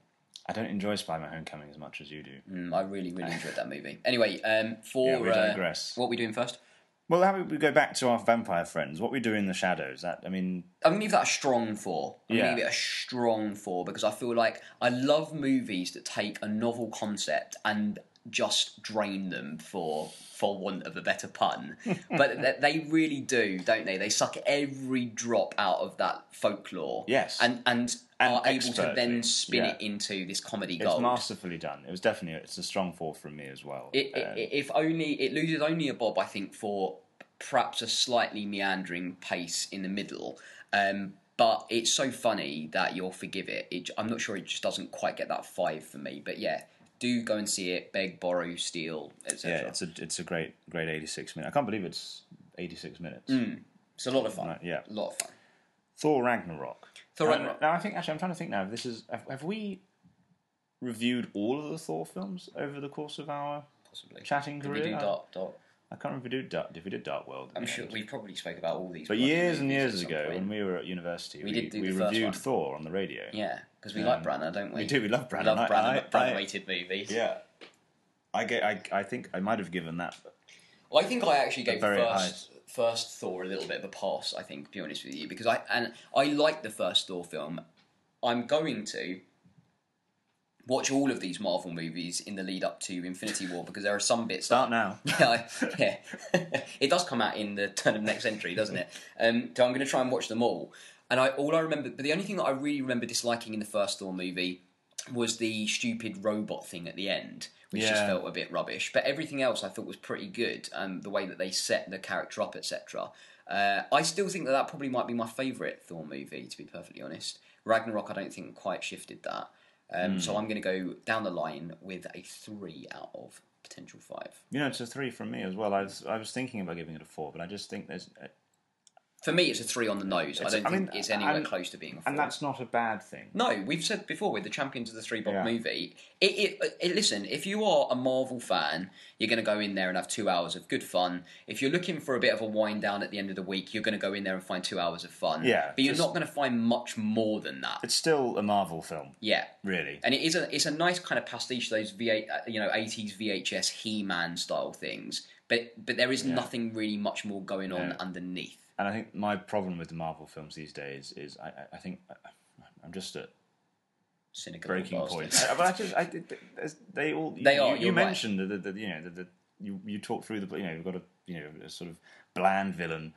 Speaker 3: I don't enjoy Spider-Man: Homecoming as much as you do.
Speaker 2: Mm, I really, really enjoyed that movie. Anyway, um, for
Speaker 3: Yeah, we
Speaker 2: uh,
Speaker 3: digress.
Speaker 2: what are we doing first?
Speaker 3: Well, how about we go back to our vampire friends? What we do in the shadows? That I mean,
Speaker 2: I'm gonna give that a strong four. I'm
Speaker 3: Yeah.
Speaker 2: gonna give it a strong four because I feel like I love movies that take a novel concept and just drain them for for want of a better pun. but they really do, don't they? They suck every drop out of that folklore.
Speaker 3: Yes.
Speaker 2: And and,
Speaker 3: And
Speaker 2: are able to then spin
Speaker 3: yeah.
Speaker 2: it into this comedy
Speaker 3: it's
Speaker 2: gold.
Speaker 3: masterfully done. It was definitely it's a strong four from me as well.
Speaker 2: It,
Speaker 3: Um,
Speaker 2: it, if only it loses only a bob, I think, for perhaps a slightly meandering pace in the middle. Um, but it's so funny that you'll forgive it. it. I'm not sure it just doesn't quite get that five for me. But yeah, do go and see it. Beg, borrow, steal, etc.
Speaker 3: yeah, it's a it's a great great eighty six minutes. I can't believe it's eighty six minutes. Mm.
Speaker 2: it's a lot of fun.
Speaker 3: Right, yeah.
Speaker 2: a lot of fun.
Speaker 3: Thor Ragnarok.
Speaker 2: Thor
Speaker 3: um,
Speaker 2: Ragnarok.
Speaker 3: Now I think actually I'm trying to think now. If this is have, have we reviewed all of the Thor films over the course of our
Speaker 2: Possibly.
Speaker 3: chatting
Speaker 2: Did we do uh, Dark? Dark?
Speaker 3: I can't remember if we did Dark, if we did Dark World.
Speaker 2: I'm sure
Speaker 3: end.
Speaker 2: we probably spoke about all these.
Speaker 3: But years and years ago,
Speaker 2: point.
Speaker 3: when we were at university,
Speaker 2: We
Speaker 3: we,
Speaker 2: did
Speaker 3: we reviewed
Speaker 2: one.
Speaker 3: Thor on the radio.
Speaker 2: yeah, because we like Branagh, don't we?
Speaker 3: we do, we love
Speaker 2: We
Speaker 3: Branagh.
Speaker 2: love
Speaker 3: I- I-
Speaker 2: Branagh-rated movies.
Speaker 3: Yeah, I get. I, I think I might have given that.
Speaker 2: Well, I think I actually gave
Speaker 3: very
Speaker 2: first first Thor a little bit of a pass. I think, to be honest with you, because I and I like the first Thor film. I'm going to watch all of these Marvel movies in the lead up to Infinity War because there are some bits.
Speaker 3: Start
Speaker 2: that,
Speaker 3: now.
Speaker 2: Yeah, yeah. it does come out in the turn of next century, doesn't it? Um, so I'm going to try and watch them all. And I all I remember, but the only thing that I really remember disliking in the first Thor movie was the stupid robot thing at the end, which just felt a bit rubbish. But everything else I thought was pretty good, and the way that they set the character up, etc. Uh, I still think that that probably might be my favourite Thor movie, to be perfectly honest. Ragnarok, I don't think quite shifted that. Um,
Speaker 3: Hmm.
Speaker 2: So I'm going to go down the line with a three out of potential five.
Speaker 3: You know, it's a three from me as well. I was I was thinking about giving it a four, but I just think there's,
Speaker 2: For me, it's a three on the nose. I don't
Speaker 3: I
Speaker 2: think
Speaker 3: mean,
Speaker 2: it's anywhere
Speaker 3: and-
Speaker 2: close to being a four.
Speaker 3: and that's not a bad thing.
Speaker 2: No, we've said before with the Champions of the Three Bob
Speaker 3: Yeah.
Speaker 2: movie. It, it, it, listen, if you are a Marvel fan, you're going to go in there and have two hours of good fun. If you're looking for a bit of a wind down at the end of the week, you're going to go in there and find two hours of fun.
Speaker 3: Yeah,
Speaker 2: but you're
Speaker 3: just-
Speaker 2: not going to find much more than that.
Speaker 3: It's still a Marvel film,
Speaker 2: Yeah,
Speaker 3: really.
Speaker 2: and it is a it's a nice kind of pastiche of those V8 uh, you know 80s VHS He-Man style things. But but there is nothing really much more going on underneath.
Speaker 3: And I think my problem with the Marvel films these days is I, I- I think I'm just at
Speaker 2: Cynical
Speaker 3: breaking point. I- but I just, I, they all.
Speaker 2: They
Speaker 3: you,
Speaker 2: are,
Speaker 3: You,
Speaker 2: you're right.
Speaker 3: mentioned that, that you know that the, you you talk through the you know you've got a you know a sort of bland villain,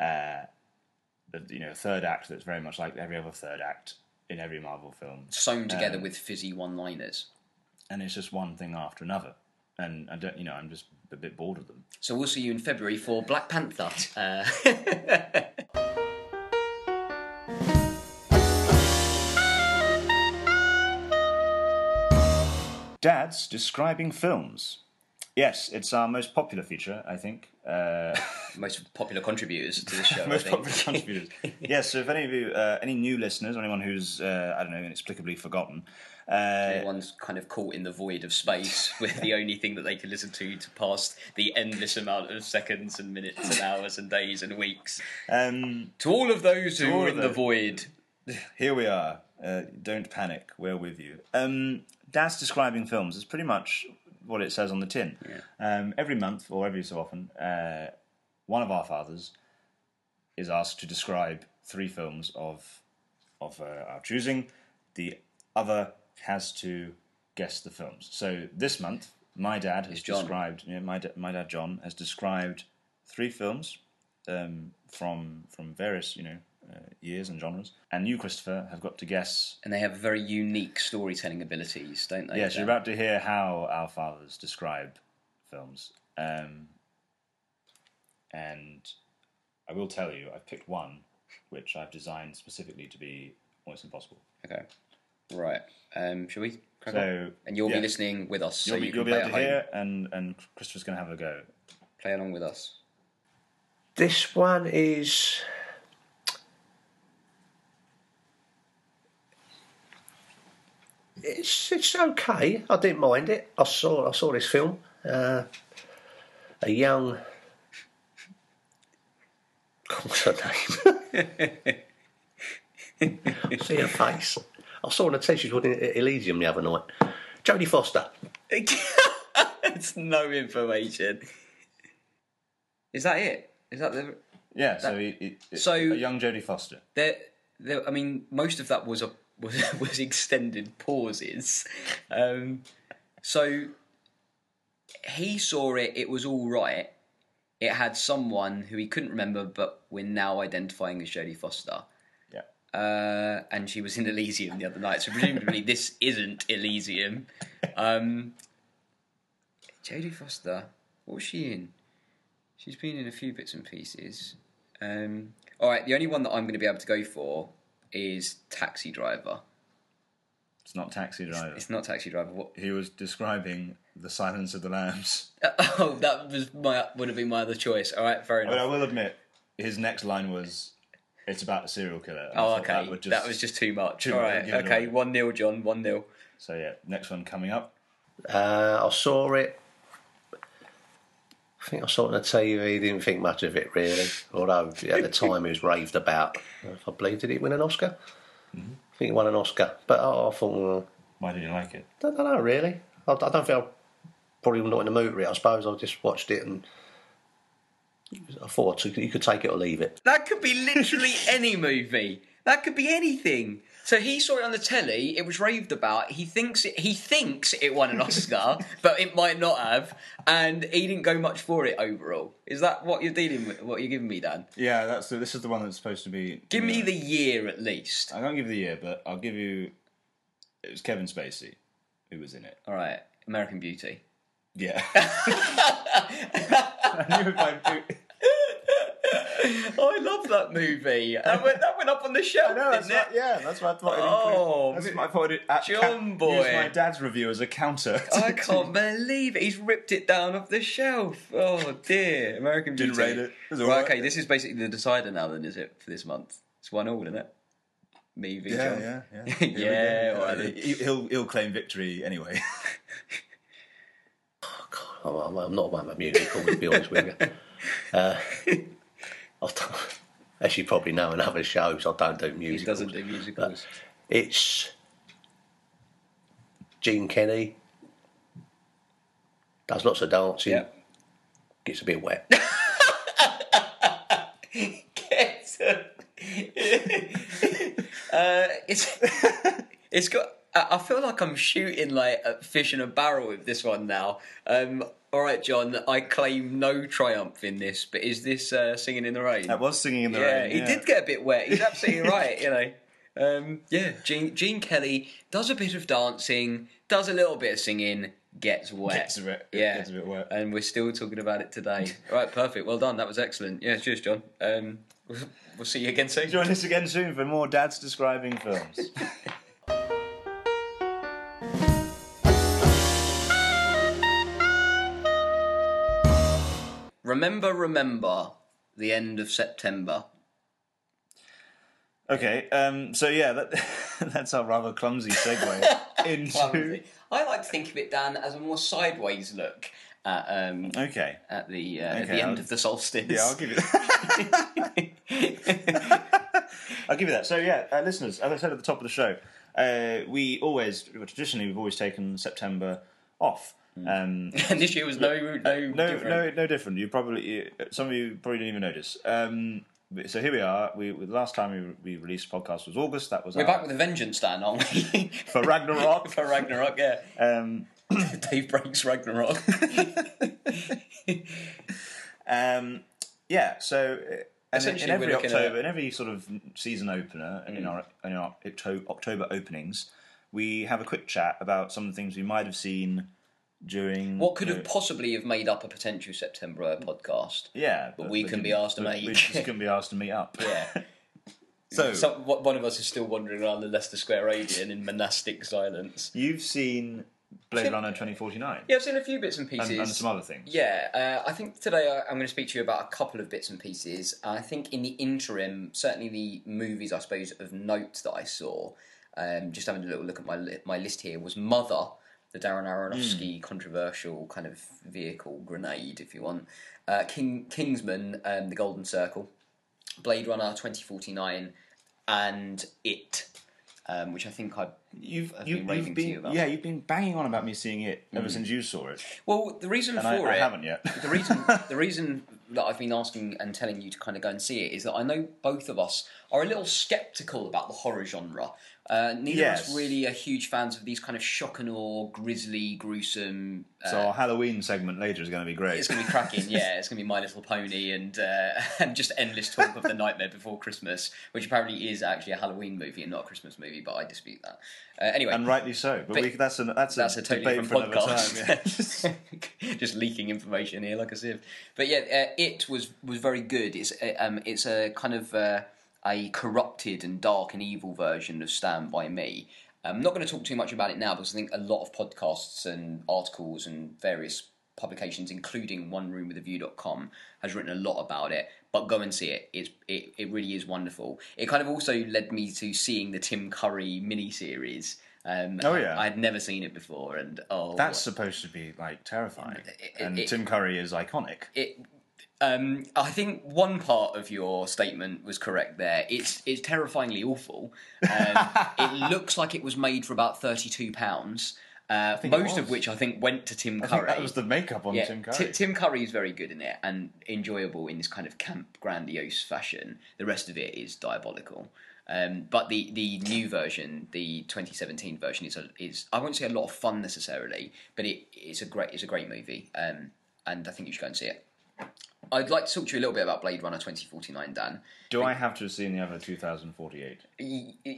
Speaker 3: uh, that you know third act that's very much like every other third act in every Marvel film,
Speaker 2: Sewn together
Speaker 3: Um,
Speaker 2: with fizzy one-liners.
Speaker 3: and it's just one thing after another, and I don't you know I'm just a bit bored of them.
Speaker 2: So we'll see you in February for Black Panther. Uh,
Speaker 3: Dads describing films. Yes, it's our most popular feature, I think. Uh,
Speaker 2: most popular contributors to the show.
Speaker 3: most
Speaker 2: I think.
Speaker 3: popular contributors. yes, so if any of you, uh, any new listeners, or anyone who's uh, I don't know inexplicably forgotten, uh,
Speaker 2: Everyone's kind of caught in the void of space, with the only thing that they can listen to to pass the endless amount of seconds and minutes and hours and days and weeks.
Speaker 3: um,
Speaker 2: To all of those who are in the void,
Speaker 3: here we are. Uh, don't panic, we're with you. Um, Dad's describing films is pretty much what it says on the tin. Um, every month or every so often, uh, one of our fathers is asked to describe three films of of uh, our choosing. The other has to guess the films. So this month, my dad has described. Yeah, my da- my dad John has described three films um, from from various you know uh, years and genres, and you Christopher have got to guess.
Speaker 2: and they have very unique storytelling abilities, don't they?
Speaker 3: Yes, you're about to hear how our fathers describe films, um, and I will tell you, I've picked one which I've designed specifically to be almost impossible.
Speaker 2: Okay, right. Um, shall we? Crack
Speaker 3: So,
Speaker 2: on? and you'll
Speaker 3: yeah.
Speaker 2: be listening with us,
Speaker 3: You'll be,
Speaker 2: you
Speaker 3: you'll
Speaker 2: can
Speaker 3: be able
Speaker 2: at
Speaker 3: to
Speaker 2: home.
Speaker 3: hear, and and Christopher's going to have a go.
Speaker 2: Play along with us.
Speaker 4: This one is. It's it's okay. I didn't mind it. I saw I saw this film. Uh, a young. What's her name? See her face. I saw her on the test. She was watching Elysium the other night. Jodie Foster.
Speaker 2: it's no information. Is that it? Is that the?
Speaker 3: Yeah, so he, he,
Speaker 2: So-
Speaker 3: a young Jodie Foster.
Speaker 2: There, there. I mean, most of that was a was was extended pauses. Um, so he saw it. It was all right. It had someone who he couldn't remember, but we're now identifying as Jodie Foster. Uh, and she was in Elysium the other night, so presumably this isn't Elysium. Um, Jodie Foster, what was she in? She's been in a few bits and pieces. Um, all right, the only one that I'm going to be able to go for is Taxi Driver.
Speaker 3: It's not Taxi Driver.
Speaker 2: It's not Taxi Driver. What?
Speaker 3: He was describing the Silence of the Lambs.
Speaker 2: Oh, that was my would have been my other choice. All right, fair
Speaker 3: I mean, I will admit, his next line was, "It's about a serial killer."
Speaker 2: Oh, okay.
Speaker 3: That, would
Speaker 2: That was just too much.
Speaker 3: too
Speaker 2: All
Speaker 3: much,
Speaker 2: right, okay. One 0 John. One 0
Speaker 3: So yeah, next one coming up.
Speaker 4: Uh, I saw it. I think I saw it on the TV. Didn't think much of it really. Although at the time it was raved about. I believe did it win an Oscar? I think it won an Oscar. But I, I thought, well,
Speaker 3: Why did you like it?
Speaker 4: I don't know really. I, I don't think I probably not in the mood for it. I suppose I just watched it and I thought you could take it or leave it.
Speaker 2: That could be literally any movie. That could be anything. So he saw it on the telly. It was raved about. He thinks it, he thinks it won an Oscar, but it might not have. And he didn't go much for it overall. Is that what you're dealing with? What you're giving me, Dan?
Speaker 3: Yeah, that's the, this is the one that's supposed to be.
Speaker 2: Give
Speaker 3: you
Speaker 2: me
Speaker 3: know-
Speaker 2: the year at least.
Speaker 3: I can't give you the year, but I'll give you. It was Kevin Spacey who was in it.
Speaker 2: All right, American Beauty.
Speaker 3: Yeah. I knew if I-
Speaker 2: Oh, I love that movie. That went, that went up on the shelf,
Speaker 3: No, that's
Speaker 2: didn't
Speaker 3: what,
Speaker 2: it?
Speaker 3: yeah, that's what I thought.
Speaker 2: Oh,
Speaker 3: that's what I thought. I'd, uh,
Speaker 2: John
Speaker 3: ca-
Speaker 2: boy.
Speaker 3: My dad's review as a counter.
Speaker 2: I can't believe it. He's ripped it down off the shelf. Oh dear, American Beauty.
Speaker 3: Didn't rate it. It was
Speaker 2: Right, okay, this is basically the decider now, then, is it for this month? It's one all, isn't it? Me v
Speaker 3: Yeah,
Speaker 2: John.
Speaker 3: yeah, yeah.
Speaker 2: Yeah,
Speaker 3: Here we go.
Speaker 2: all right
Speaker 3: Uh, he- he'll he'll claim victory anyway.
Speaker 4: I'm, I'm- I'm not one of a musical, to be honest with you. Uh, as you probably know in other shows, I don't do
Speaker 2: He doesn't do musicals.
Speaker 4: It's Gene Kelly. Does lots of dancing.
Speaker 2: Yeah.
Speaker 4: Gets a bit wet.
Speaker 2: Gets uh, it's it's got. I I feel like I'm shooting like a fish in a barrel with this one now. Um, all right, John. I claim no triumph in this, but is this uh, singing in the rain?
Speaker 3: That was singing in the
Speaker 2: yeah,
Speaker 3: rain.
Speaker 2: he did get a bit wet. He's absolutely right. You know. Um, yeah, Gene, Gene Kelly does a bit of dancing, does a little bit of singing, gets wet.
Speaker 3: Gets a bit-
Speaker 2: yeah,
Speaker 3: gets a bit wet.
Speaker 2: And we're still talking about it today. All right, perfect. Well done. That was excellent. Yeah, cheers, John. Um, we'll, we'll see you again soon.
Speaker 3: Join us again soon for more dads describing films.
Speaker 2: Remember, remember the end of September.
Speaker 3: okay, um, so yeah, that, that's our rather clumsy segue into.
Speaker 2: I like to think of it, Dan, as a more sideways look at um,
Speaker 3: Okay.
Speaker 2: at the uh, at the end
Speaker 3: I'll-
Speaker 2: of the solstice.
Speaker 3: Yeah, I'll give you that. I'll give you that. So yeah, uh, listeners, as I said at the top of the show, uh, we always traditionally we've always taken September off. Um,
Speaker 2: and this year was no no
Speaker 3: no,
Speaker 2: different.
Speaker 3: no, no different. You probably you, some of you probably didn't even notice. Um, so here we are. We the last time we, we released a podcast was August. That was
Speaker 2: We're
Speaker 3: our-
Speaker 2: back with a vengeance, Dan, aren't we?
Speaker 3: for Ragnarok.
Speaker 2: For Ragnarok, yeah.
Speaker 3: Um,
Speaker 2: Dave breaks Ragnarok.
Speaker 3: um, yeah. So. uh, in, in every October,
Speaker 2: at-
Speaker 3: in every sort of season opener, in our in our October openings, we have a quick chat about some of the things we might have seen during
Speaker 2: what could have possibly have made up a potential September podcast?
Speaker 3: yeah,
Speaker 2: but we can be asked to
Speaker 3: but
Speaker 2: make.
Speaker 3: We just can be asked to meet up.
Speaker 2: Yeah.
Speaker 3: So
Speaker 2: Some, one one of us is still wandering around the Leicester Square Odeon in monastic silence.
Speaker 3: you've seen Blade
Speaker 2: Seen-
Speaker 3: Runner twenty forty nine
Speaker 2: Yeah, I've seen a few bits and pieces.
Speaker 3: and, and some other things.
Speaker 2: Yeah, uh, I think today I- I'm going to speak to you about a couple of bits and pieces. I think in the interim, certainly the movies I suppose of note that I saw, um, just having a little look at my li- my list here was Mother, the Darren Aronofsky controversial kind of vehicle grenade, if you want. Uh, King Kingsman, um, The Golden Circle, Blade Runner 2049, and It, um, which I think I
Speaker 3: You've
Speaker 2: I've
Speaker 3: you,
Speaker 2: been
Speaker 3: you've been
Speaker 2: you about.
Speaker 3: yeah you've been banging on about me seeing it ever
Speaker 2: Mm.
Speaker 3: since you saw it,
Speaker 2: well the reason
Speaker 3: and
Speaker 2: for
Speaker 3: I, I haven't yet.
Speaker 2: the reason the reason that I've been asking and telling you to kind of go and see it is that I know both of us are a little sceptical about the horror genre. Uh, neither of us really are huge fans of these kind of shock and awe, grisly, gruesome. Uh,
Speaker 3: So our Halloween segment later is going to be great.
Speaker 2: it's going to be cracking, yeah. It's going to be My Little Pony and uh, and just endless talk of the Nightmare Before Christmas, which apparently is actually a Halloween movie and not a Christmas movie, but I dispute that. Uh, anyway,
Speaker 3: and rightly so. But,
Speaker 2: But
Speaker 3: we, that's a that's a,
Speaker 2: that's a totally
Speaker 3: debate
Speaker 2: different
Speaker 3: for another
Speaker 2: podcast.
Speaker 3: time. Yeah.
Speaker 2: just leaking information here like a sieve. But yeah, uh, it was was very good. It's uh, um, it's a kind of uh, a corrupted and dark and evil version of Stand by Me. I'm not going to talk too much about it now because I think a lot of podcasts and articles and various publications, including One Room with a OneRoomWithAView.com, has written a lot about it. But go and see it. It's, it. It really is wonderful. It kind of also led me to seeing the Tim Curry miniseries. Um,
Speaker 3: Oh, yeah.
Speaker 2: I'd never seen it before, and oh,
Speaker 3: That's supposed to be like terrifying.
Speaker 2: It-
Speaker 3: and
Speaker 2: it-
Speaker 3: Tim Curry is iconic.
Speaker 2: it um, I think one part of your statement was correct there. It's it's terrifyingly awful. Um, it looks like it was made for about thirty two pounds, uh, most of which I think went to Tim Curry.
Speaker 3: that was the makeup on
Speaker 2: yeah,
Speaker 3: Tim
Speaker 2: Ti-
Speaker 3: Curry.
Speaker 2: Tim Curry is very good in it and enjoyable in this kind of camp, grandiose fashion. The rest of it is diabolical. Um, but the, the new version, the 2017 version, is a, is I won't say a lot of fun necessarily, but it, it's a great it's a great movie, um, and I think you should go and see it. I'd like to talk to you a little bit about Blade Runner 2049, Dan.
Speaker 3: Do I have to have seen the other 2048?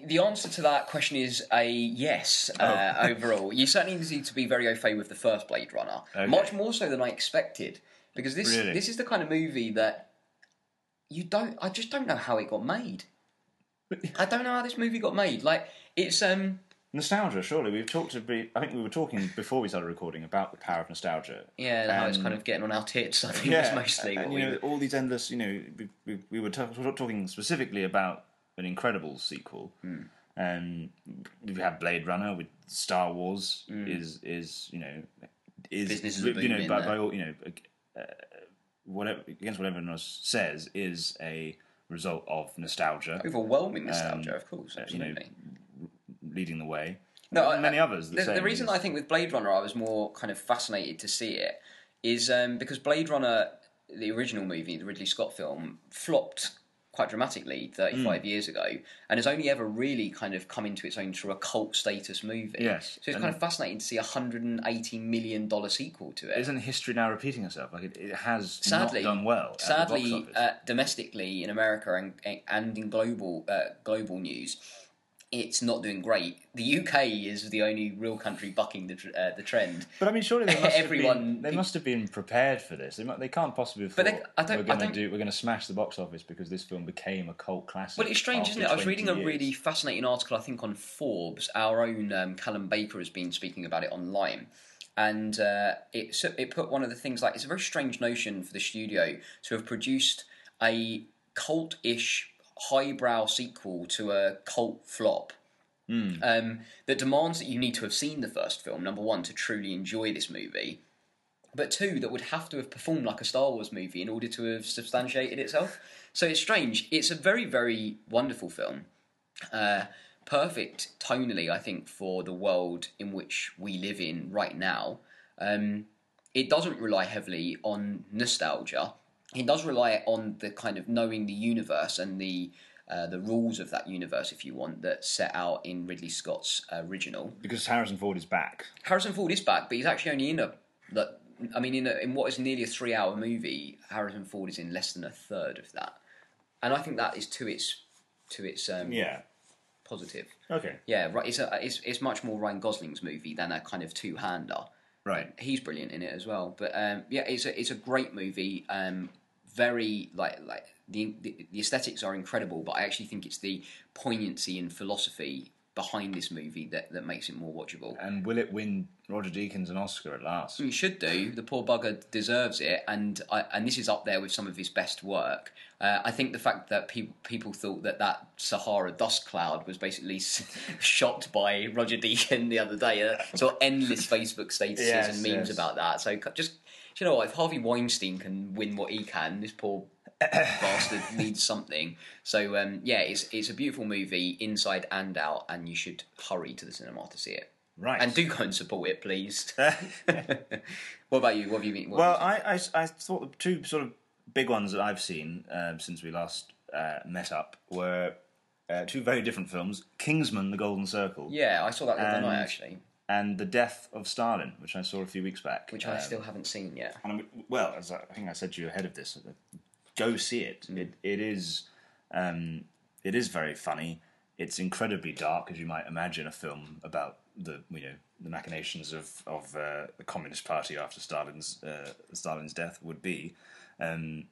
Speaker 2: The answer to that question is a yes. Uh,
Speaker 3: Oh.
Speaker 2: overall, you certainly need to be very au fait with the first Blade Runner,
Speaker 3: Okay.
Speaker 2: much more so than I expected, because this
Speaker 3: Really?
Speaker 2: this is the kind of movie that you don't. I just don't know how it got made. I don't know how this movie got made. Like it's um
Speaker 3: Nostalgia, surely. We've talked to be. I think we were talking before we started recording about the power of nostalgia.
Speaker 2: yeah, and how it's kind of getting on our tits. I think is mostly
Speaker 3: and,
Speaker 2: what
Speaker 3: you
Speaker 2: we.
Speaker 3: know all these endless. You know, we, we, we were talk, talking specifically about an incredible sequel.
Speaker 2: Hmm.
Speaker 3: Um, we have Blade Runner with Star Wars is is you know is
Speaker 2: Hmm. Business is
Speaker 3: you know by, by all you know uh, whatever against what everyone else says is a result of nostalgia
Speaker 2: Overwhelming nostalgia,
Speaker 3: Um,
Speaker 2: of course,
Speaker 3: you know,
Speaker 2: absolutely.
Speaker 3: Leading the way.
Speaker 2: No,
Speaker 3: And
Speaker 2: I-
Speaker 3: many others.
Speaker 2: The, the
Speaker 3: same
Speaker 2: reason I think with Blade Runner I was more kind of fascinated to see it is um, because Blade Runner, the original movie, the Ridley Scott film, flopped quite dramatically 35
Speaker 3: Hmm.
Speaker 2: years ago and has only ever really kind of come into its own through a cult status movie.
Speaker 3: Yes,
Speaker 2: So it's
Speaker 3: and-
Speaker 2: kind of fascinating to see a $180 million sequel to it.
Speaker 3: isn't history now repeating itself? Like it, it has
Speaker 2: sadly
Speaker 3: not done well. the
Speaker 2: Sadly, uh, domestically in America and and in global uh, global news, it's not doing great. The UK is the only real country bucking the tr- uh, the trend.
Speaker 3: But I mean, surely they must
Speaker 2: Everyone-
Speaker 3: Have been, they must have been prepared for this. They, they can't possibly have
Speaker 2: But they- I don't-
Speaker 3: we're
Speaker 2: I
Speaker 3: going to We're going to smash the box office because this film became a cult classic.
Speaker 2: Well, it's strange, isn't it? I was
Speaker 3: 20
Speaker 2: reading a really fascinating article, I think, on Forbes. Our own um, Callum Baker has been speaking about it online. And uh, it, so it put one of the things like it's a very strange notion for the studio to have produced a cult ish, highbrow sequel to a cult flop. Um, that demands that you need to have seen the first film, number one, to truly enjoy this movie. But two, that would have to have performed like a Star Wars movie in order to have substantiated itself. So it's strange. It's a very, very wonderful film. Uh, perfect tonally, I think, for the world in which we live in right now. Um, it doesn't rely heavily on nostalgia. It does rely on the kind of knowing the universe and the uh, the rules of that universe, if you want, that's set out in Ridley Scott's original.
Speaker 3: because Harrison Ford is back.
Speaker 2: Harrison Ford is back, but he's actually only in a. That I mean, in a, in what is nearly a three-hour movie, Harrison Ford is in less than a third of that, and I think that is to its to its um,
Speaker 3: Yeah.
Speaker 2: positive.
Speaker 3: Okay.
Speaker 2: Yeah, right. It's a it's it's much more Ryan Gosling's movie than a kind of two-hander.
Speaker 3: Right.
Speaker 2: He's brilliant in it as well. But um, yeah, it's a it's a great movie. Um, very like like the, the the aesthetics are incredible, but I actually think it's the poignancy and philosophy behind this movie that, that makes it more watchable.
Speaker 3: And will it win Roger Deakins an Oscar at last?
Speaker 2: He should do. The poor bugger deserves it, and I, and this is up there with some of his best work. Uh, I think the fact that people people thought that that Sahara dust cloud was basically shot by Roger Deakin the other day. Uh, so endless Facebook statuses
Speaker 3: Yes,
Speaker 2: and memes
Speaker 3: yes.
Speaker 2: about that. So just you know what? If Harvey Weinstein can win what he can, this poor bastard needs something. So um, yeah, it's it's a beautiful movie inside and out, and you should hurry to the cinema to see it.
Speaker 3: Right.
Speaker 2: And do go and support it, please. what about you? What have you been?
Speaker 3: Well,
Speaker 2: have
Speaker 3: I, I, I thought the two sort of big ones that I've seen um, since we last uh, met up were uh, two very different films: Kingsman: The Golden Circle,
Speaker 2: Yeah, I saw that the other night actually,
Speaker 3: and The Death of Stalin, which I saw a few weeks back.
Speaker 2: which I
Speaker 3: Um,
Speaker 2: still haven't seen yet.
Speaker 3: And I'm, well, as I I think I said to you ahead of this, uh, go see it. It it is um, it is very funny. It's incredibly dark, as you might imagine a film about the you know the machinations of of uh, the Communist Party after Stalin's uh, Stalin's death would be. Um,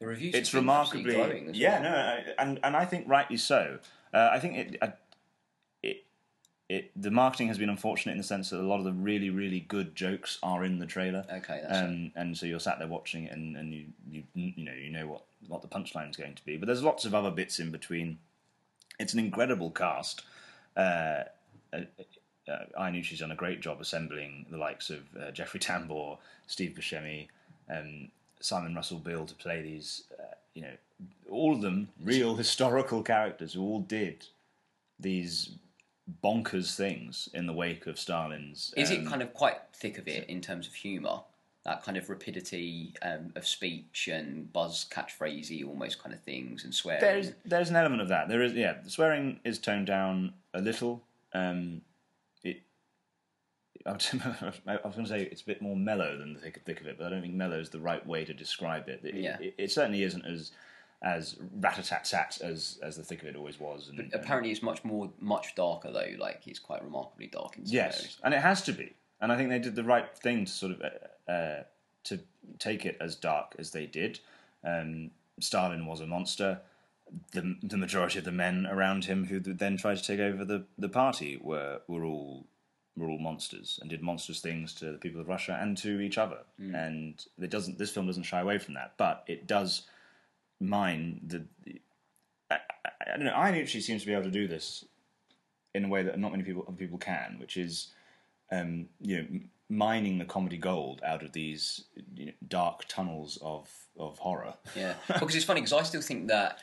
Speaker 2: The reviews
Speaker 3: it's remarkably
Speaker 2: glowing
Speaker 3: yeah
Speaker 2: well.
Speaker 3: no I- and and I think rightly so. Uh, I think it, I, it it the marketing has been unfortunate in the sense that a lot of the really really good jokes are in the trailer.
Speaker 2: Okay, that's
Speaker 3: um, and so you're sat there watching it and, and you, you you know you know what what the punchline is going to be. But there's lots of other bits in between. It's an incredible cast. Uh, uh, uh, Iannucci's done a great job assembling the likes of uh, Jeffrey Tambor, Steve Buscemi, um, Simon Russell Beale to play these, uh, you know, all of them real historical characters who all did these bonkers things in the wake of Stalin's.
Speaker 2: Is it
Speaker 3: um,
Speaker 2: kind of quite thick of it in terms of humour? That kind of rapidity um, of speech and buzz catchphrasey almost kind of things and swearing.
Speaker 3: There's there's an element of that. There is yeah. The swearing is toned down a little. Um, it. I was, I was going to say it's a bit more mellow than the thick, thick of it, but I don't think mellow is the right way to describe it. It,
Speaker 2: Yeah.
Speaker 3: it, it certainly isn't as as rat a tat tat as as the thick of it always was. And, and-
Speaker 2: Apparently, it's much more, much darker though. Like it's quite remarkably dark in some
Speaker 3: Yes,
Speaker 2: areas.
Speaker 3: and it has to be. And I think they did the right thing to sort of uh, uh, to take it as dark as they did. Um, Stalin was a monster. The the majority of the men around him who then tried to take over the, the party were were all were all monsters and did monstrous things to the people of Russia and to each other. And it doesn't. This film doesn't shy away from that, but it does mine the. the I, I, I don't know. Iannucci seems to be able to do this in a way that not many people other people can, which is um, you know mining the comedy gold out of these you know, dark tunnels of of horror.
Speaker 2: Yeah, because it's funny because I still think that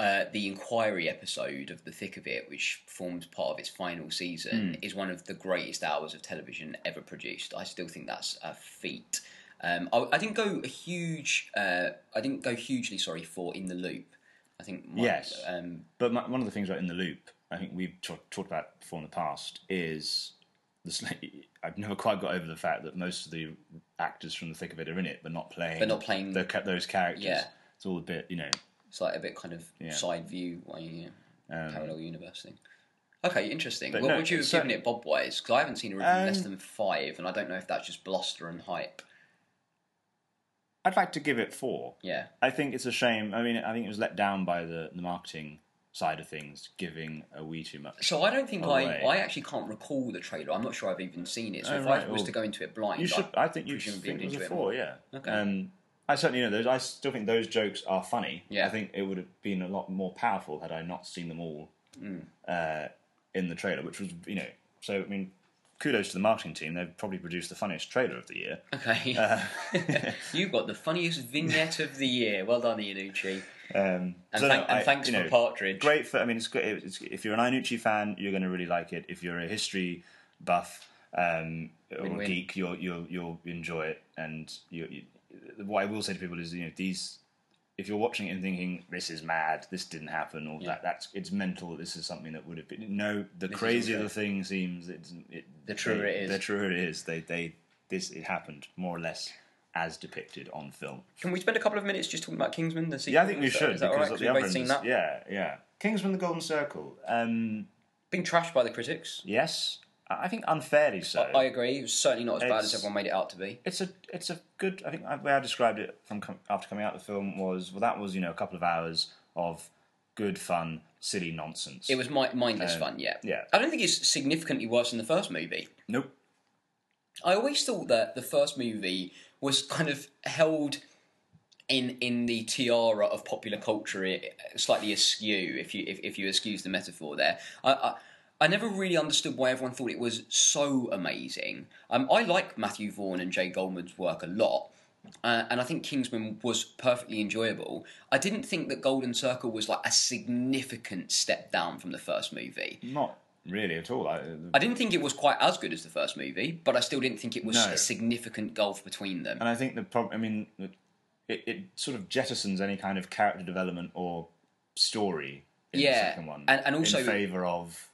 Speaker 2: uh, the inquiry episode of The Thick of It, which forms part of its final season, is one of the greatest hours of television ever produced. I still think that's a feat. Um, I, I didn't go a huge. Uh, I didn't go hugely sorry for In the Loop. I think my,
Speaker 3: Yes.
Speaker 2: Um,
Speaker 3: But my, one of the things about in the loop, I think we've t- talked about before in the past, is I've never quite got over the fact that most of the actors from the thick of it are in it, but not playing.
Speaker 2: They're not playing-
Speaker 3: the, those characters.
Speaker 2: Yeah.
Speaker 3: it's all a bit, you know.
Speaker 2: it's like a bit kind of side view, like, yeah, parallel universe thing. Okay, interesting.
Speaker 3: but
Speaker 2: What
Speaker 3: no,
Speaker 2: would you have
Speaker 3: so-
Speaker 2: given it, Bob Wise? Because I haven't seen a review less
Speaker 3: Um,
Speaker 2: than five, and I don't know if that's just bluster and hype.
Speaker 3: I'd like to give it four.
Speaker 2: Yeah,
Speaker 3: I think it's a shame. I mean, I think it was let down by the, the marketing side of things, giving a wee too much.
Speaker 2: So I don't think I,
Speaker 3: away.
Speaker 2: I actually can't recall the trailer. I'm not sure I've even seen it. So
Speaker 3: Oh,
Speaker 2: if
Speaker 3: right,
Speaker 2: I was
Speaker 3: well,
Speaker 2: to go into it blind,
Speaker 3: You should. I think you should think it was a
Speaker 2: into it
Speaker 3: four.
Speaker 2: more.
Speaker 3: Yeah.
Speaker 2: Okay.
Speaker 3: Um, I certainly know those. I still think those jokes are funny.
Speaker 2: Yeah.
Speaker 3: I think it would have been a lot more powerful had I not seen them all
Speaker 2: Mm.
Speaker 3: uh, in the trailer, which was you know. So I mean, kudos to the marketing team. They've probably produced the funniest trailer of the year.
Speaker 2: Okay.
Speaker 3: Uh,
Speaker 2: You've got the funniest vignette of the year. Well done, Iannucci.
Speaker 3: Um,
Speaker 2: And,
Speaker 3: so
Speaker 2: thank-
Speaker 3: no,
Speaker 2: and
Speaker 3: I-
Speaker 2: thanks
Speaker 3: you
Speaker 2: for
Speaker 3: know,
Speaker 2: Partridge.
Speaker 3: Great for. I mean, it's, great- it's, if you're an Iannucci fan, you're going to really like it. If you're a history buff um, or geek, you'll you'll you'll enjoy it. And you, you, what I will say to people is, you know, these. If you're watching it and thinking this is mad, this didn't happen, or that that's it's mental that this is something that would have been. No, the
Speaker 2: is
Speaker 3: crazier the thing seems, it's, it,
Speaker 2: The truer
Speaker 3: they-
Speaker 2: it is.
Speaker 3: The truer it is. They they this it happened more or less as depicted on film.
Speaker 2: Can we spend a couple of minutes just talking about Kingsman? The sequel?
Speaker 3: Yeah, I think we
Speaker 2: Is
Speaker 3: should
Speaker 2: Is that
Speaker 3: because
Speaker 2: all right?
Speaker 3: of
Speaker 2: We've both seen that.
Speaker 3: Yeah, yeah. Kingsman: The Golden Circle. Um,
Speaker 2: Being trashed by the critics.
Speaker 3: yes, I think unfairly so.
Speaker 2: I agree. It was certainly not as bad as everyone made it out to be.
Speaker 3: it's a it's a good. I think the way I described it from com- after coming out of the film was well, that was you know a couple of hours of good fun, silly nonsense.
Speaker 2: It was mi- mindless fun. Yeah.
Speaker 3: yeah.
Speaker 2: I don't think it's significantly worse than the first movie.
Speaker 3: nope.
Speaker 2: I always thought that the first movie was kind of held in in the tiara of popular culture, i- slightly askew. If you if, if you excuse the metaphor there, I, I I never really understood why everyone thought it was so amazing. Um, I like Matthew Vaughn and Jane Goldman's work a lot. Uh, and I think Kingsman was perfectly enjoyable. I didn't think that Golden Circle was like a significant step down from the first movie.
Speaker 3: Not really at all. I,
Speaker 2: I didn't think it was quite as good as the first movie, but I still didn't think it was
Speaker 3: No.
Speaker 2: a significant gulf between them.
Speaker 3: and I think the problem. I mean, it, it sort of jettisons any kind of character development or story in the second one,
Speaker 2: and- and also-
Speaker 3: in favour of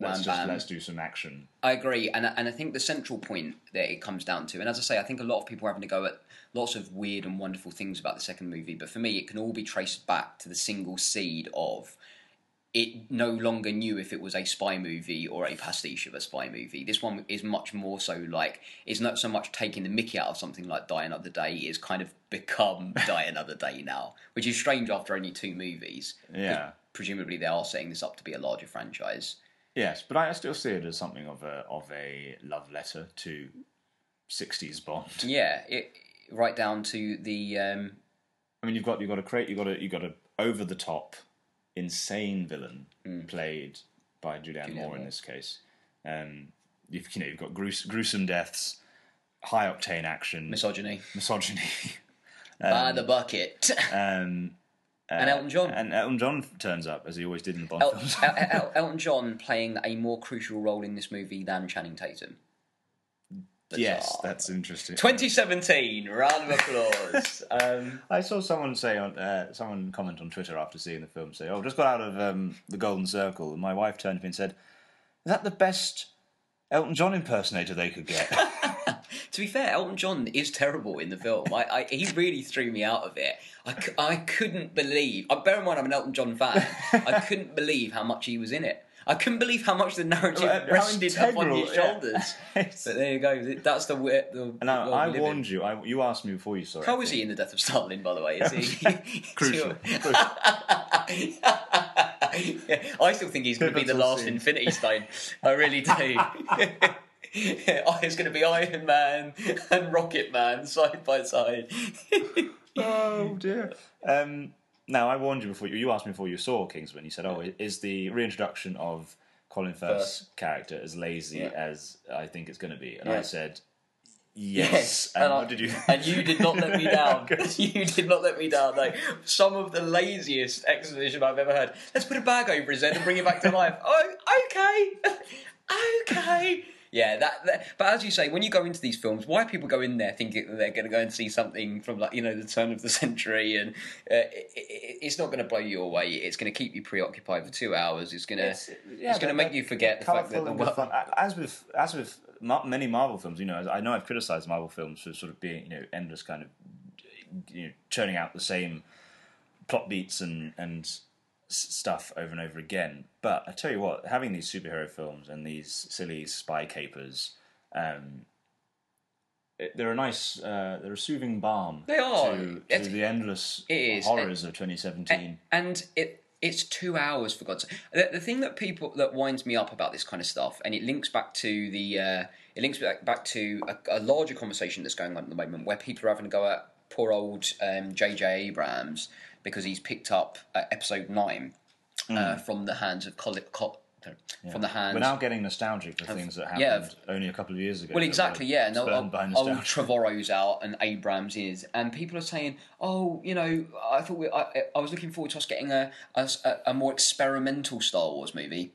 Speaker 3: let's just
Speaker 2: bam.
Speaker 3: let's do some action.
Speaker 2: I agree, and and I think the central point that it comes down to, and as I say, I think a lot of people are having to go at lots of weird and wonderful things about the second movie, but for me, it can all be traced back to the single seed of it no longer knew if it was a spy movie or a pastiche of a spy movie. This one is much more so like it's not so much taking the mickey out of something like Die Another Day. It's kind of become Die Another Day now, which is strange after only two movies.
Speaker 3: Yeah.
Speaker 2: presumably they are setting this up to be a larger franchise.
Speaker 3: Yes, but I still see it as something of a of a love letter to '60s Bond.
Speaker 2: Yeah, it, right down to the um,
Speaker 3: I mean, you've got you've got a create you've got a you've got a over the top, insane villain played by Julianne, Moore, in this case. Um, you've you know you've got grues- gruesome deaths, high octane action,
Speaker 2: misogyny
Speaker 3: misogyny,
Speaker 2: by the bucket.
Speaker 3: um,
Speaker 2: and Elton John.
Speaker 3: and Elton John turns up as he always did in the Bond
Speaker 2: El-
Speaker 3: films.
Speaker 2: El- El- Elton John playing a more crucial role in this movie than Channing Tatum.
Speaker 3: yes, that's interesting.
Speaker 2: 2017, round of applause. um,
Speaker 3: I saw someone say on uh, someone comment on Twitter after seeing the film say, "Oh, just got out of um, the Golden Circle," and my wife turned to me and said, "Is that the best Elton John impersonator they could get?"
Speaker 2: to be fair, Elton John is terrible in the film. I, I, he really threw me out of it. I, I couldn't believe. Uh, bear in mind, I'm an Elton John fan. I couldn't believe how much he was in it. I couldn't believe how much the narrative
Speaker 3: how
Speaker 2: rested upon
Speaker 3: integral,
Speaker 2: his
Speaker 3: yeah.
Speaker 2: shoulders. But there you go. That's the way. The, world
Speaker 3: I
Speaker 2: in.
Speaker 3: warned you. I, you asked me before you saw it.
Speaker 2: How was he in the Death of Stalin? By the way, is he
Speaker 3: Crucial.
Speaker 2: yeah, I still think he's going to be the last. Infinity Stone. I really do. it's going to be Iron Man and Rocket Man side by side.
Speaker 3: oh dear. Um, now I warned you before you. You asked me before you saw Kingsman. You said, "Oh, is the reintroduction of Colin Firth's character as lazy
Speaker 2: Yeah.
Speaker 3: as I think it's going to be?" And I said, "Yes." And,
Speaker 2: and, I-
Speaker 3: what did you?
Speaker 2: and you did not let me down.
Speaker 3: Good.
Speaker 2: you did not let me down. Like some of the laziest exposition I've ever heard. Let's put a bag over his head and bring him back to life. oh, okay, okay. Yeah, that, that. But as you say, when you go into these films, why people go in there thinking that they're going to go and see something from like you know the turn of the century, and uh, it, it, it's not going to blow you away. It's going to keep you preoccupied for two hours. It's going to it's, going to make you forget the fact that the world.
Speaker 3: fun. As with as with ma- many Marvel films, you know, I know I've criticised Marvel films for sort of being you know endless kind of you know churning out the same plot beats and and stuff over and over again. But I tell you what, having these superhero films and these silly spy capers. Um, it- they're a nice, uh, they're a soothing balm.
Speaker 2: They are.
Speaker 3: to, to the endless horrors of 2017.
Speaker 2: and it it's two hours for God's sake. The, the thing that people that winds me up about this kind of stuff, and it links back to the uh, it links back, back to a, a larger conversation that's going on at the moment, where people are having to go at poor old um, J.J. Abrams because he's picked up uh, episode nine uh, from the hands of Colin. Col- From the hands
Speaker 3: We're now getting nostalgic for things that happened
Speaker 2: yeah,
Speaker 3: only a couple of years ago.
Speaker 2: Well, exactly, yeah. No,
Speaker 3: spurned
Speaker 2: old, old Trevorrow's out and Abrams is, and people are saying, "Oh, you know, I thought we, I, I was looking forward to us getting a, a a more experimental Star Wars movie."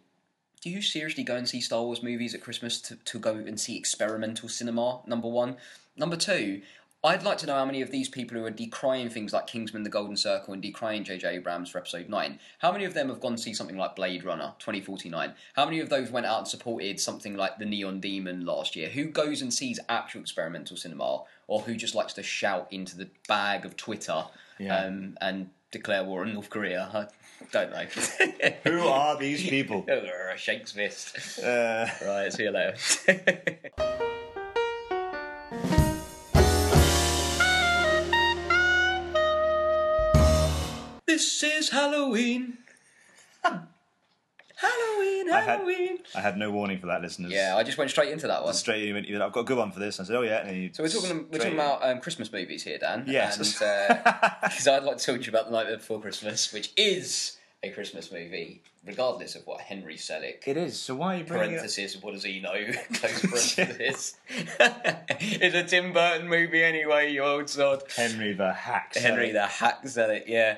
Speaker 2: Do you seriously go and see Star Wars movies at Christmas to, to go and see experimental cinema? Number one, number two. I'd like to know how many of these people who are decrying things like Kingsman: The Golden Circle and decrying J.J. Abrams for Episode Nine, how many of them have gone to see something like Blade Runner 2049? How many of those went out and supported something like The Neon Demon last year? Who goes and sees actual experimental cinema, or who just likes to shout into the bag of Twitter
Speaker 3: Yeah.
Speaker 2: um, and declare war on North Korea? I don't know.
Speaker 3: Who are these people?
Speaker 2: Shakes fist.
Speaker 3: Uh,
Speaker 2: Right, see you later. this is Halloween. Halloween,
Speaker 3: I had,
Speaker 2: Halloween.
Speaker 3: I had no warning for that, listeners.
Speaker 2: Yeah, I just went straight into that one.
Speaker 3: straight. You went, you went, I've got a good one for this. I said, oh yeah. And you
Speaker 2: So we're talking we're
Speaker 3: straight
Speaker 2: talking about um, Christmas movies here, Dan.
Speaker 3: Yes.
Speaker 2: And because I'd like to talk to you about the Night Before Christmas, which is a Christmas movie, regardless of what Henry Selick
Speaker 3: It is. So why are you bringing it?
Speaker 2: parenthesis, what does he know? Close parenthesis. it's a Tim Burton movie anyway, you old sod.
Speaker 3: Henry the Hack.
Speaker 2: Henry the Hack Zealot, yeah.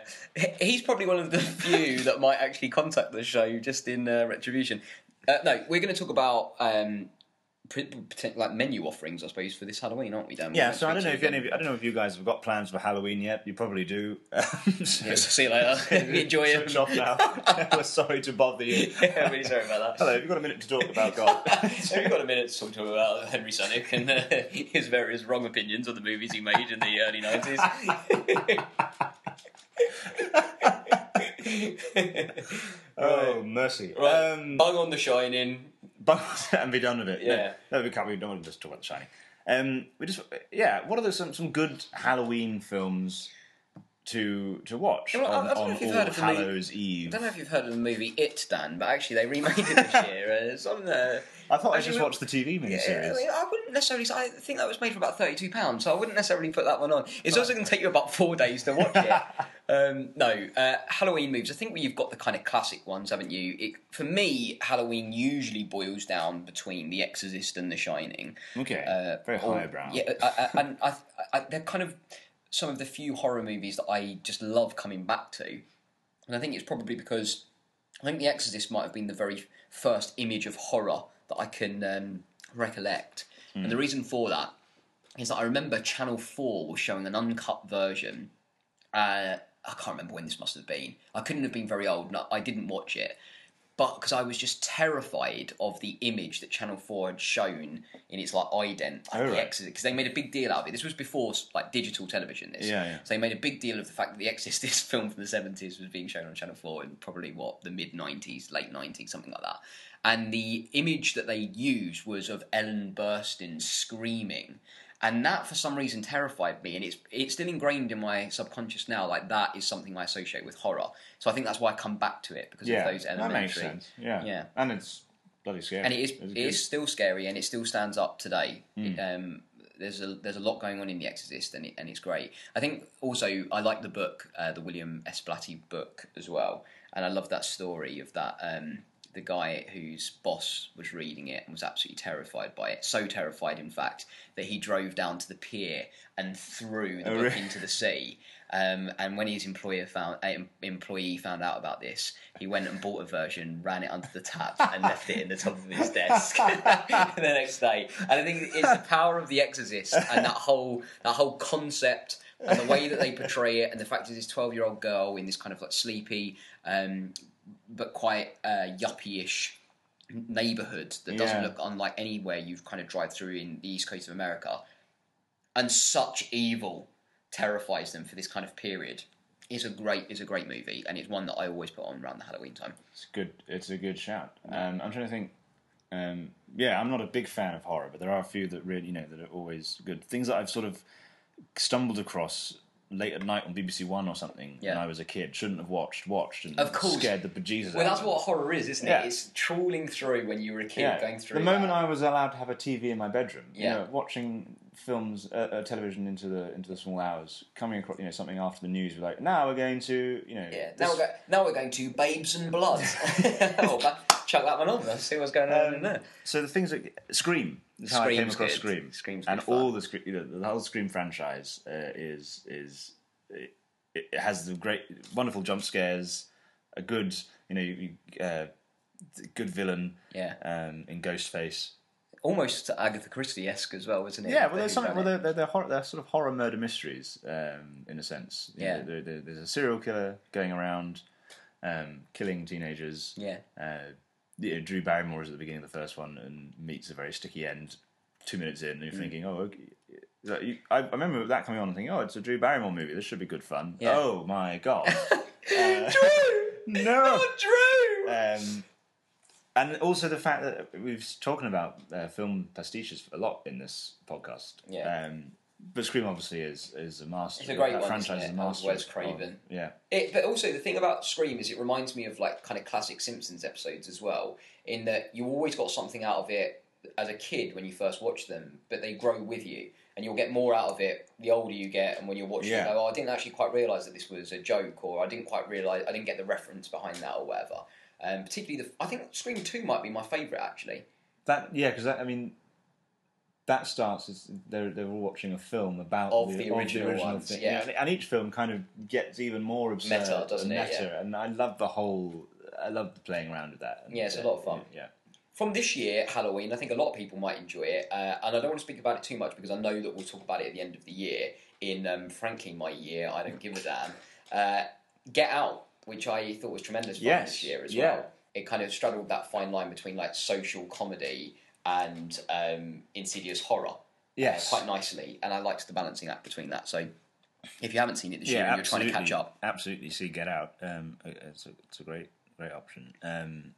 Speaker 2: He's probably one of the few that might actually contact the show just in uh, retribution. Uh, no, we're going to talk about um, pre- poten- like menu offerings, I suppose, for this Halloween, aren't we? Dan?
Speaker 3: Yeah, so I don't know if any of you, I don't know if you guys have got plans for Halloween yet. You probably do. so,
Speaker 2: Yes, see you later. Enjoy it.
Speaker 3: off now. We're sorry to bother you.
Speaker 2: yeah, really sorry about that.
Speaker 3: Hello, have you got a minute to talk about God?
Speaker 2: Have you got a minute to talk to about Henry Sonic and uh, his various wrong opinions on the movies he made in the early 90s?
Speaker 3: Oh mercy!
Speaker 2: Right.
Speaker 3: Um,
Speaker 2: Bung on The Shining.
Speaker 3: but and be done with it.
Speaker 2: Yeah.
Speaker 3: No, no we can't. We don't want to just talk about the Shining. Um, we just yeah. What are those some some good Halloween films to to watch
Speaker 2: Well, I-
Speaker 3: on,
Speaker 2: I don't know
Speaker 3: on
Speaker 2: if you've
Speaker 3: All
Speaker 2: heard of the movie-
Speaker 3: Eve?
Speaker 2: I don't know if you've heard of the movie It, Dan, but actually they remade it this year. Uh, it's on the.
Speaker 3: I thought I just watched the TV
Speaker 2: Yeah,
Speaker 3: miniseries.
Speaker 2: I, mean, I wouldn't necessarily. I think that was made for about thirty-two pounds, so I wouldn't necessarily put that one on. It's also going to take you about four days to watch it. um, no, uh, Halloween movies. I think you've got the kind of classic ones, haven't you? It, for me, Halloween usually boils down between The Exorcist and The Shining.
Speaker 3: Okay,
Speaker 2: Uh,
Speaker 3: very highbrow.
Speaker 2: Yeah, I, I, and I, I, they're kind of some of the few horror movies that I just love coming back to, and I think it's probably because I think The Exorcist might have been the very first image of horror that I can um, recollect, and the reason for that is that I remember Channel Four was showing an uncut version. Uh, I can't remember when this must have been. I couldn't have been very old. and I didn't watch it, but because I was just terrified of the image that Channel Four had shown in its like ident of
Speaker 3: Oh,
Speaker 2: the. Exorcist, because they made a big deal out of it. This was before like digital television. This,
Speaker 3: Yeah, yeah.
Speaker 2: So they made a big deal of the fact that the Exorcist, this film from the seventies, was being shown on Channel Four in probably what the mid nineties, late nineties, something like that. And the image that they used was of Ellen Burstyn screaming. And that, for some reason, terrified me, and it's it's still ingrained in my subconscious now. Like that is something I associate with horror. So I think that's why I come back to it because
Speaker 3: yeah,
Speaker 2: of those
Speaker 3: that makes sense. Yeah,
Speaker 2: Yeah.
Speaker 3: and it's bloody scary.
Speaker 2: And it is
Speaker 3: It's
Speaker 2: still scary, and it still stands up today.
Speaker 3: Hmm.
Speaker 2: It, um, there's a there's a lot going on in The Exorcist, and it, and it's great. I think also I like the book, uh, the William S. Blatty book as well, and I love that story of that um, the guy whose boss was reading it and was absolutely terrified by it. So terrified, in fact, that he drove down to the pier and threw the
Speaker 3: Oh,
Speaker 2: book
Speaker 3: really?
Speaker 2: into the sea. Um, and when his employer found uh, employee found out about this, he went and bought a version, ran it under the tap, and left it in the top of his desk the next day. And I think it's the power of The Exorcist and that whole that whole concept and the way that they portray it, and the fact that this twelve year old girl in this kind of like sleepy, um, but quite uh, yuppie-ish neighborhood that doesn't
Speaker 3: Yeah.
Speaker 2: look unlike anywhere you've kind of drive through in the east coast of America, and such evil terrifies them for this kind of period. Is a great is a great movie, and it's one that I always put on around the Halloween time.
Speaker 3: It's good. It's a good shout. Um, I'm trying to think. Um, yeah, I'm not a big fan of horror, but there are a few that really, you know, that are always good. Things that I've sort of stumbled across late at night on BBC One or something when I was a kid. Shouldn't have watched. Watched and
Speaker 2: Of course.
Speaker 3: scared the bejesus. Out.
Speaker 2: Well,
Speaker 3: out
Speaker 2: that's
Speaker 3: of
Speaker 2: what horror is, isn't
Speaker 3: Yeah.
Speaker 2: it? It's trawling through when you were a kid,
Speaker 3: Yeah.
Speaker 2: going through
Speaker 3: the moment
Speaker 2: that.
Speaker 3: I was allowed to have a TV in my bedroom,
Speaker 2: Yeah.
Speaker 3: you know, watching films, uh, uh, television into the into the small hours, coming across, you know, something after the news, we're like, now we're going to, you know,
Speaker 2: Yeah,
Speaker 3: this-
Speaker 2: now we're, go- now we're going to Babes and Blood. oh, but chuck that one on. Let's see what's going on in there.
Speaker 3: So the things that Scream is how I came
Speaker 2: Scream's
Speaker 3: across
Speaker 2: good.
Speaker 3: Scream.
Speaker 2: Scream's
Speaker 3: and all the Scream, you know, the whole Scream franchise uh, is is it, it has the great, wonderful jump scares, a good, you know, you, uh, good villain
Speaker 2: Yeah,
Speaker 3: um, in Ghostface.
Speaker 2: almost Agatha Christie esque as well, isn't it?
Speaker 3: Yeah, well, there's something. Well, they're, they're, they're, horror, they're sort of horror murder mysteries um, in a sense. You
Speaker 2: Yeah.
Speaker 3: know, there- there- there's a serial killer going around um, killing teenagers.
Speaker 2: yeah,
Speaker 3: Uh, you know, Drew Barrymore is at the beginning of the first one and meets a very sticky end two minutes in, and you're thinking, oh, okay. Like, you- I, I remember that coming on and thinking, oh, it's a Drew Barrymore movie. This should be good fun.
Speaker 2: Yeah.
Speaker 3: Oh my god,
Speaker 2: Drew,
Speaker 3: no.
Speaker 2: not Drew.
Speaker 3: Um, and also the fact that we've talking about uh, film pastiches a lot in this podcast.
Speaker 2: Yeah.
Speaker 3: Um, but Scream obviously is is a master.
Speaker 2: It's a great
Speaker 3: that
Speaker 2: one,
Speaker 3: franchise is a master.
Speaker 2: Wes Craven.
Speaker 3: yeah.
Speaker 2: It, but also the thing about Scream is it reminds me of like kind of classic Simpsons episodes as well. In that you always got something out of it as a kid when you first watch them, but they grow with you, and you'll get more out of it the older you get. And when you're watching,
Speaker 3: Yeah.
Speaker 2: you go, "Oh, I didn't actually quite realise that this was a joke," or "I didn't quite realise, I didn't get the reference behind that," or whatever. Um, particularly, the I think Scream Two might be my favourite actually.
Speaker 3: That yeah, because I mean. That starts as they're they're all watching a film about
Speaker 2: Of the original ones,
Speaker 3: thing.
Speaker 2: yeah.
Speaker 3: and, each film kind of gets even more absurd,
Speaker 2: Meta, doesn't
Speaker 3: and
Speaker 2: it?
Speaker 3: meta, and I love the whole. I love the playing around with that. And,
Speaker 2: Yeah, it's a
Speaker 3: uh,
Speaker 2: lot of fun.
Speaker 3: Yeah,
Speaker 2: from this year, Halloween, I think a lot of people might enjoy it, uh, and I don't want to speak about it too much because I know that we'll talk about it at the end of the year. In um, frankly, my year, I don't give a damn. Uh, Get Out, which I thought was tremendous fun
Speaker 3: Yes,
Speaker 2: this year as
Speaker 3: yeah.
Speaker 2: well. It kind of straddled that fine line between like social comedy and um, insidious horror. uh, quite nicely, and I liked the balancing act between that. So, if you haven't seen it this year and you're trying to catch up,
Speaker 3: Absolutely, see Get Out. Um, it's a it's a great great option. Um,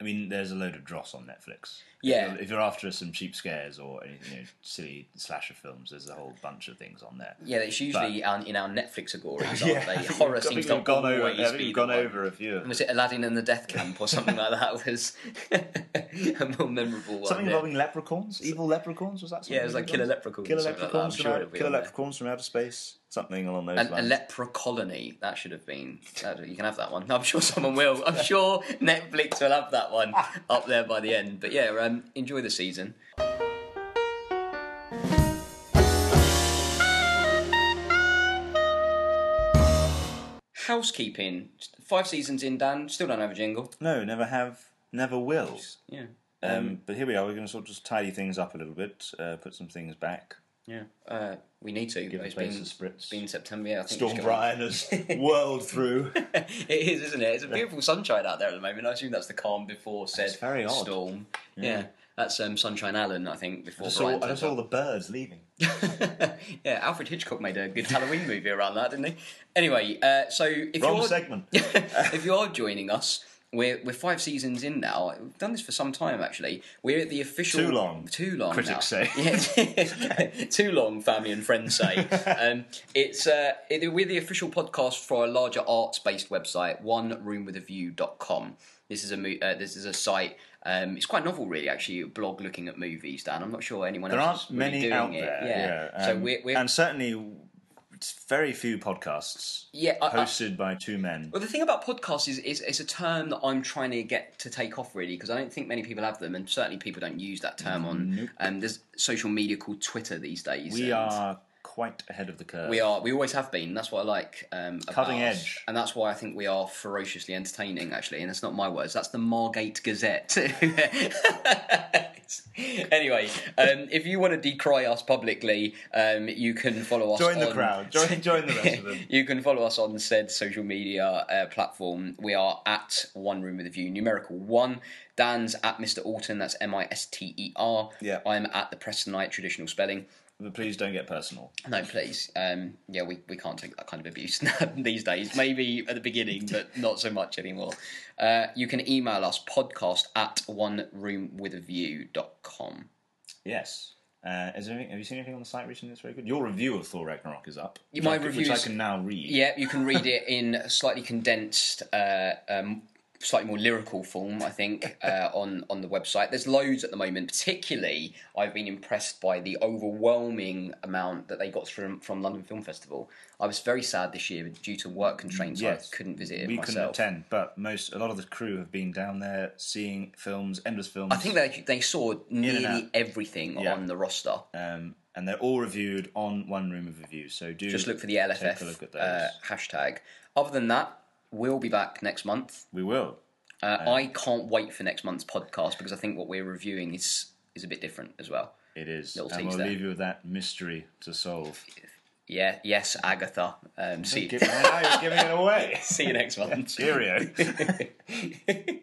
Speaker 3: I mean, there's a load of dross on Netflix.
Speaker 2: Yeah.
Speaker 3: If you're, if you're after some cheap scares or any you know, silly slasher films, there's a whole bunch of things on there.
Speaker 2: yeah, it's usually our, in our Netflix categories,
Speaker 3: Yeah,
Speaker 2: aren't they? Horror
Speaker 3: we've got- I
Speaker 2: seems to
Speaker 3: we've gone over. I think
Speaker 2: be
Speaker 3: we've
Speaker 2: the
Speaker 3: gone over a few. of them.
Speaker 2: Was it Aladdin and the Death Camp or something like that? Was a more memorable one.
Speaker 3: Something
Speaker 2: yeah.
Speaker 3: involving leprechauns, evil leprechauns. Was that? Something
Speaker 2: Yeah, it was like killer leprechauns.
Speaker 3: Killer
Speaker 2: like
Speaker 3: leprechauns from
Speaker 2: sure
Speaker 3: outer,
Speaker 2: it'll be
Speaker 3: killer leprechauns from outer space. Something along those
Speaker 2: And a
Speaker 3: lines.
Speaker 2: lepra colony. That should have been. you can have that one. I'm sure someone will. I'm sure Netflix will have that one up there by the end. But yeah, um, enjoy the season. Housekeeping. Five seasons in, Dan. Still don't have a jingle.
Speaker 3: no, never have, never will.
Speaker 2: Yeah.
Speaker 3: Um, but here we are. We're going to sort of just tidy things up a little bit, uh, put some things back.
Speaker 2: Yeah. Uh, we need to.
Speaker 3: Give
Speaker 2: it's been,
Speaker 3: spritz.
Speaker 2: Been September. Yeah, I think
Speaker 3: Storm Brian has whirled through.
Speaker 2: it is, isn't it? It's a beautiful sunshine out there at the moment. I assume that's the calm before said
Speaker 3: It's very odd.
Speaker 2: storm. Yeah. That's um, Sunshine Allen, I think, before
Speaker 3: I saw, I saw
Speaker 2: up.
Speaker 3: the birds leaving.
Speaker 2: yeah, Alfred Hitchcock made a good Halloween movie around that, didn't he? Anyway, uh, so if
Speaker 3: Wrong
Speaker 2: you're
Speaker 3: segment.
Speaker 2: if you are joining us, we're we're five seasons in now. We've done this for some time actually. We're at the official
Speaker 3: Too long,
Speaker 2: Too long.
Speaker 3: critics
Speaker 2: now.
Speaker 3: say.
Speaker 2: Yeah, too long. Family and friends say. um, it's uh, it, we're the official podcast for a larger arts based website, oneroomwithaview.com. This is a mo- uh, this is a site. Um, it's quite novel, really. Actually, a blog looking at movies. Dan, I'm not sure anyone else.
Speaker 3: There
Speaker 2: else
Speaker 3: aren't
Speaker 2: is really
Speaker 3: many
Speaker 2: doing
Speaker 3: out
Speaker 2: it.
Speaker 3: there.
Speaker 2: Yeah.
Speaker 3: Yeah.
Speaker 2: so
Speaker 3: um,
Speaker 2: we're, we're
Speaker 3: and certainly very few podcasts
Speaker 2: yeah. I- I-
Speaker 3: hosted by two men.
Speaker 2: Well, the thing about podcasts is, is it's a term that I'm trying to get to take off really because I don't think many people have them, and certainly people don't use that term on.
Speaker 3: Nope.
Speaker 2: Um, there's social media called Twitter these days.
Speaker 3: We
Speaker 2: and
Speaker 3: are quite ahead of the curve.
Speaker 2: We are. We always have been. That's what I like. Um,
Speaker 3: Cutting
Speaker 2: us.
Speaker 3: edge.
Speaker 2: and that's why I think we are ferociously entertaining. Actually, and that's not my words. That's the Margate Gazette. anyway, um, if you want to decry us publicly, um, you can follow us.
Speaker 3: Join the
Speaker 2: on-
Speaker 3: crowd. Join, join the rest of them.
Speaker 2: you can follow us on said social media uh, platform. We are at One Room with a View, numerical one. Dan's at Mr. Orton, that's M I S T E R.
Speaker 3: Yeah.
Speaker 2: I'm at the Prestonite traditional spelling.
Speaker 3: But please don't get personal.
Speaker 2: No, please. Um, yeah, we, we can't take that kind of abuse these days. Maybe at the beginning, but not so much anymore. Uh, you can email us podcast at one room oneroomwithaview.com.
Speaker 3: Yes. Uh, is there anything, have you seen anything on the site recently that's very good? Your review of Thor Ragnarok is up.
Speaker 2: My
Speaker 3: I, can- which I can now read.
Speaker 2: Yeah, you can read it in slightly condensed, uh, um, slightly more lyrical form, I think, uh, on on the website. There's loads at the moment. Particularly, I've been impressed by the overwhelming amount that they got from from London Film Festival. I was very sad this year due to work constraints.
Speaker 3: Yes.
Speaker 2: I couldn't visit it
Speaker 3: We
Speaker 2: myself.
Speaker 3: couldn't attend, but most a lot of the crew have been down there seeing films, endless films.
Speaker 2: I think they they saw nearly everything
Speaker 3: Yeah.
Speaker 2: on the roster.
Speaker 3: um, and they're all reviewed on One Room of Review. So do
Speaker 2: Just look for the LFF
Speaker 3: look at those.
Speaker 2: uh, hashtag. Other than that, we'll be back next month.
Speaker 3: we will.
Speaker 2: Uh, I can't wait for next month's podcast because I think what we're reviewing is is a bit different as well.
Speaker 3: It is,
Speaker 2: Little
Speaker 3: and we'll
Speaker 2: there.
Speaker 3: leave you with that mystery to solve.
Speaker 2: Yeah, yes, Agatha. Um, see,
Speaker 3: Give- now you're giving it away.
Speaker 2: see you next month.
Speaker 3: Cheerio.